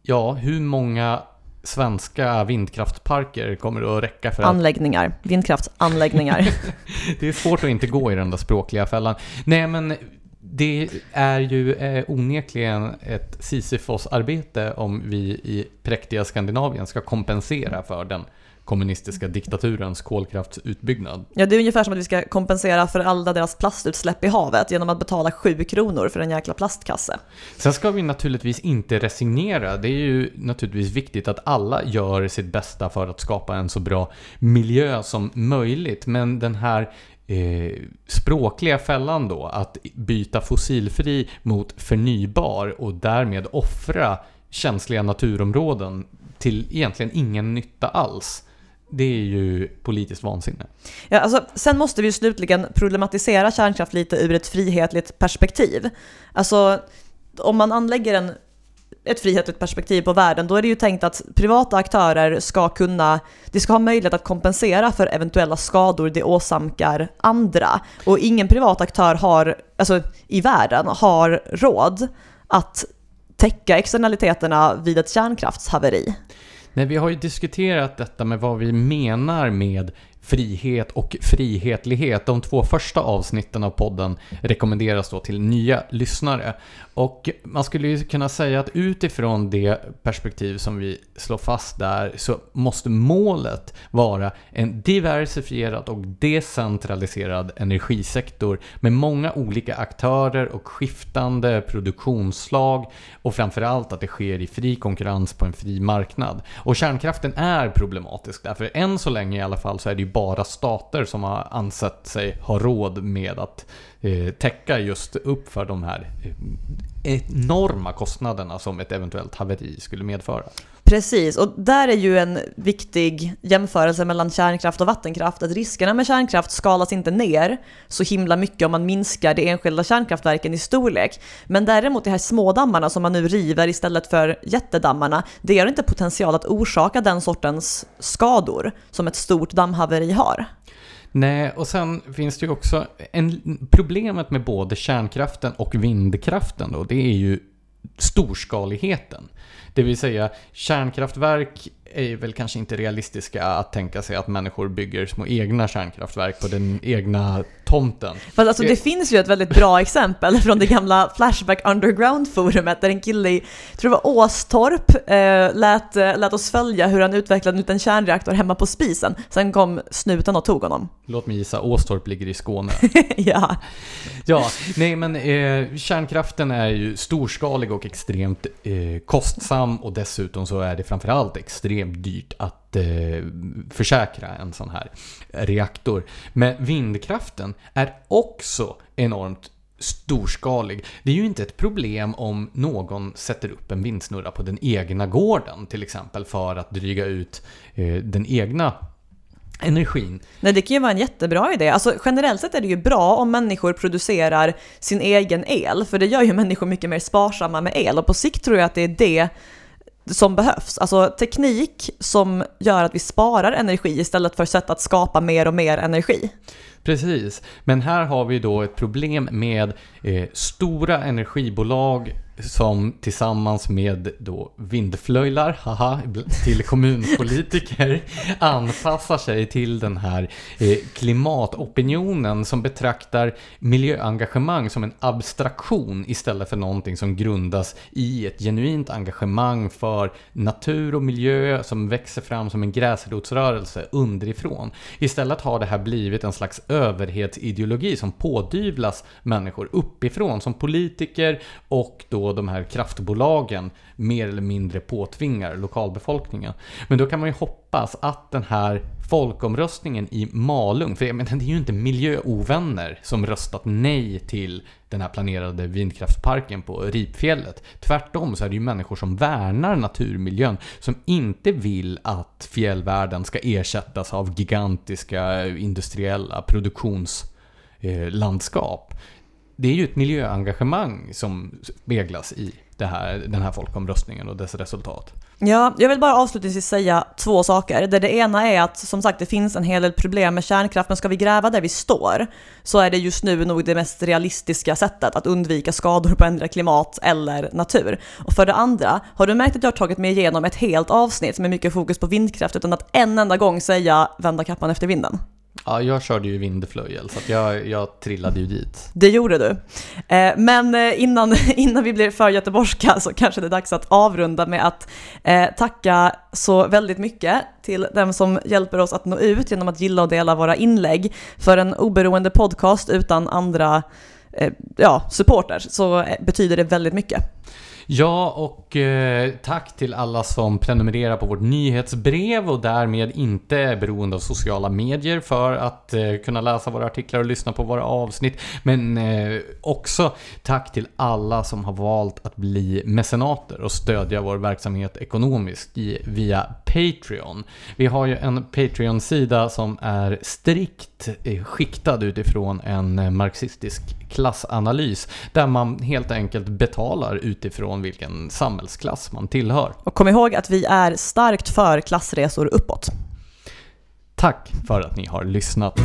ja, hur många svenska vindkraftparker kommer det att räcka för att... Anläggningar, vindkraftsanläggningar. det är svårt att inte gå i den där språkliga fällan. Nej, men det är ju eh, onekligen ett Sisyfos-arbete om vi i präktiga Skandinavien ska kompensera för den kommunistiska diktaturens kolkraftsutbyggnad. Ja, det är ungefär som att vi ska kompensera för alla deras plastutsläpp i havet genom att betala 7 kronor för en jäkla plastkasse. Sen ska vi naturligtvis inte resignera. Det är ju naturligtvis viktigt att alla gör sitt bästa för att skapa en så bra miljö som möjligt. Men den här eh, språkliga fällan då, att byta fossilfri mot förnybar och därmed offra känsliga naturområden till egentligen ingen nytta alls. Det är ju politiskt vansinne. Ja, alltså, sen måste vi ju slutligen problematisera kärnkraft lite ur ett frihetligt perspektiv. Alltså, om man anlägger en, ett frihetligt perspektiv på världen, då är det ju tänkt att privata aktörer ska kunna, de ska ha möjlighet att kompensera för eventuella skador de åsamkar andra. Och ingen privat aktör har, alltså i världen, har råd att täcka externaliteterna vid ett kärnkraftshaveri. Nej, vi har ju diskuterat detta med vad vi menar med frihet och frihetlighet. De två första avsnitten av podden rekommenderas då till nya lyssnare. Och man skulle ju kunna säga att utifrån det perspektiv som vi slår fast där så måste målet vara en diversifierad och decentraliserad energisektor med många olika aktörer och skiftande produktionsslag och framförallt att det sker i fri konkurrens på en fri marknad. Och kärnkraften är problematisk därför än så länge i alla fall så är det ju bara stater som har ansett sig ha råd med att eh, täcka just upp för de här eh, enorma kostnaderna som ett eventuellt haveri skulle medföra. Precis, och där är ju en viktig jämförelse mellan kärnkraft och vattenkraft att riskerna med kärnkraft skalas inte ner så himla mycket om man minskar de enskilda kärnkraftverken i storlek. Men däremot de här små dammarna som man nu river istället för jättedammarna, det har inte potential att orsaka den sortens skador som ett stort dammhaveri har. Nej, och sen finns det ju också en, problemet med både kärnkraften och vindkraften då, det är ju storskaligheten. Det vill säga kärnkraftverk är väl kanske inte realistiska att tänka sig att människor bygger små egna kärnkraftverk på den egna tomten. Fast alltså det finns ju ett väldigt bra exempel från det gamla Flashback Underground-forumet där en kille i, tror det var Åstorp, eh, lät, eh, lät oss följa hur han utvecklade en liten kärnreaktor hemma på spisen. Sen kom snuten och tog honom. Låt mig gissa, Åstorp ligger i Skåne. ja. Ja, nej men eh, kärnkraften är ju storskalig och extremt eh, kostsam och dessutom så är det framförallt extremt dyrt att eh, försäkra en sån här reaktor. Men vindkraften är också enormt storskalig. Det är ju inte ett problem om någon sätter upp en vindsnurra på den egna gården till exempel för att dryga ut eh, den egna energin. Nej, det kan ju vara en jättebra idé. Alltså, generellt sett är det ju bra om människor producerar sin egen el, för det gör ju människor mycket mer sparsamma med el och på sikt tror jag att det är det som behövs. Alltså teknik som gör att vi sparar energi istället för sätt att skapa mer och mer energi. Precis, men här har vi då ett problem med eh, stora energibolag som tillsammans med då vindflöjlar, haha, till kommunpolitiker anpassar sig till den här eh, klimatopinionen som betraktar miljöengagemang som en abstraktion istället för någonting som grundas i ett genuint engagemang för natur och miljö som växer fram som en gräsrotsrörelse underifrån. Istället har det här blivit en slags överhetsideologi som pådyvlas människor uppifrån som politiker och då då de här kraftbolagen mer eller mindre påtvingar lokalbefolkningen. Men då kan man ju hoppas att den här folkomröstningen i Malung, för jag menar, det är ju inte miljöovänner som röstat nej till den här planerade vindkraftsparken på Ripfjället. Tvärtom så är det ju människor som värnar naturmiljön, som inte vill att fjällvärlden ska ersättas av gigantiska industriella produktionslandskap. Eh, det är ju ett miljöengagemang som speglas i det här, den här folkomröstningen och dess resultat. Ja, jag vill bara avslutningsvis säga två saker. Det, det ena är att som sagt det finns en hel del problem med kärnkraft, men ska vi gräva där vi står så är det just nu nog det mest realistiska sättet att undvika skador på ändra klimat eller natur. Och för det andra, har du märkt att jag har tagit mig igenom ett helt avsnitt med mycket fokus på vindkraft utan att en enda gång säga vända kappan efter vinden? Ja, jag körde ju vindflöjel så jag, jag trillade ju dit. Det gjorde du. Eh, men eh, innan, innan vi blir för göteborgska så kanske det är dags att avrunda med att eh, tacka så väldigt mycket till dem som hjälper oss att nå ut genom att gilla och dela våra inlägg. För en oberoende podcast utan andra ja, supporters så betyder det väldigt mycket. Ja, och eh, tack till alla som prenumererar på vårt nyhetsbrev och därmed inte är beroende av sociala medier för att eh, kunna läsa våra artiklar och lyssna på våra avsnitt. Men eh, också tack till alla som har valt att bli mecenater och stödja vår verksamhet ekonomiskt i, via Patreon. Vi har ju en Patreon-sida som är strikt eh, skiktad utifrån en eh, marxistisk klassanalys där man helt enkelt betalar utifrån vilken samhällsklass man tillhör. Och kom ihåg att vi är starkt för klassresor uppåt. Tack för att ni har lyssnat.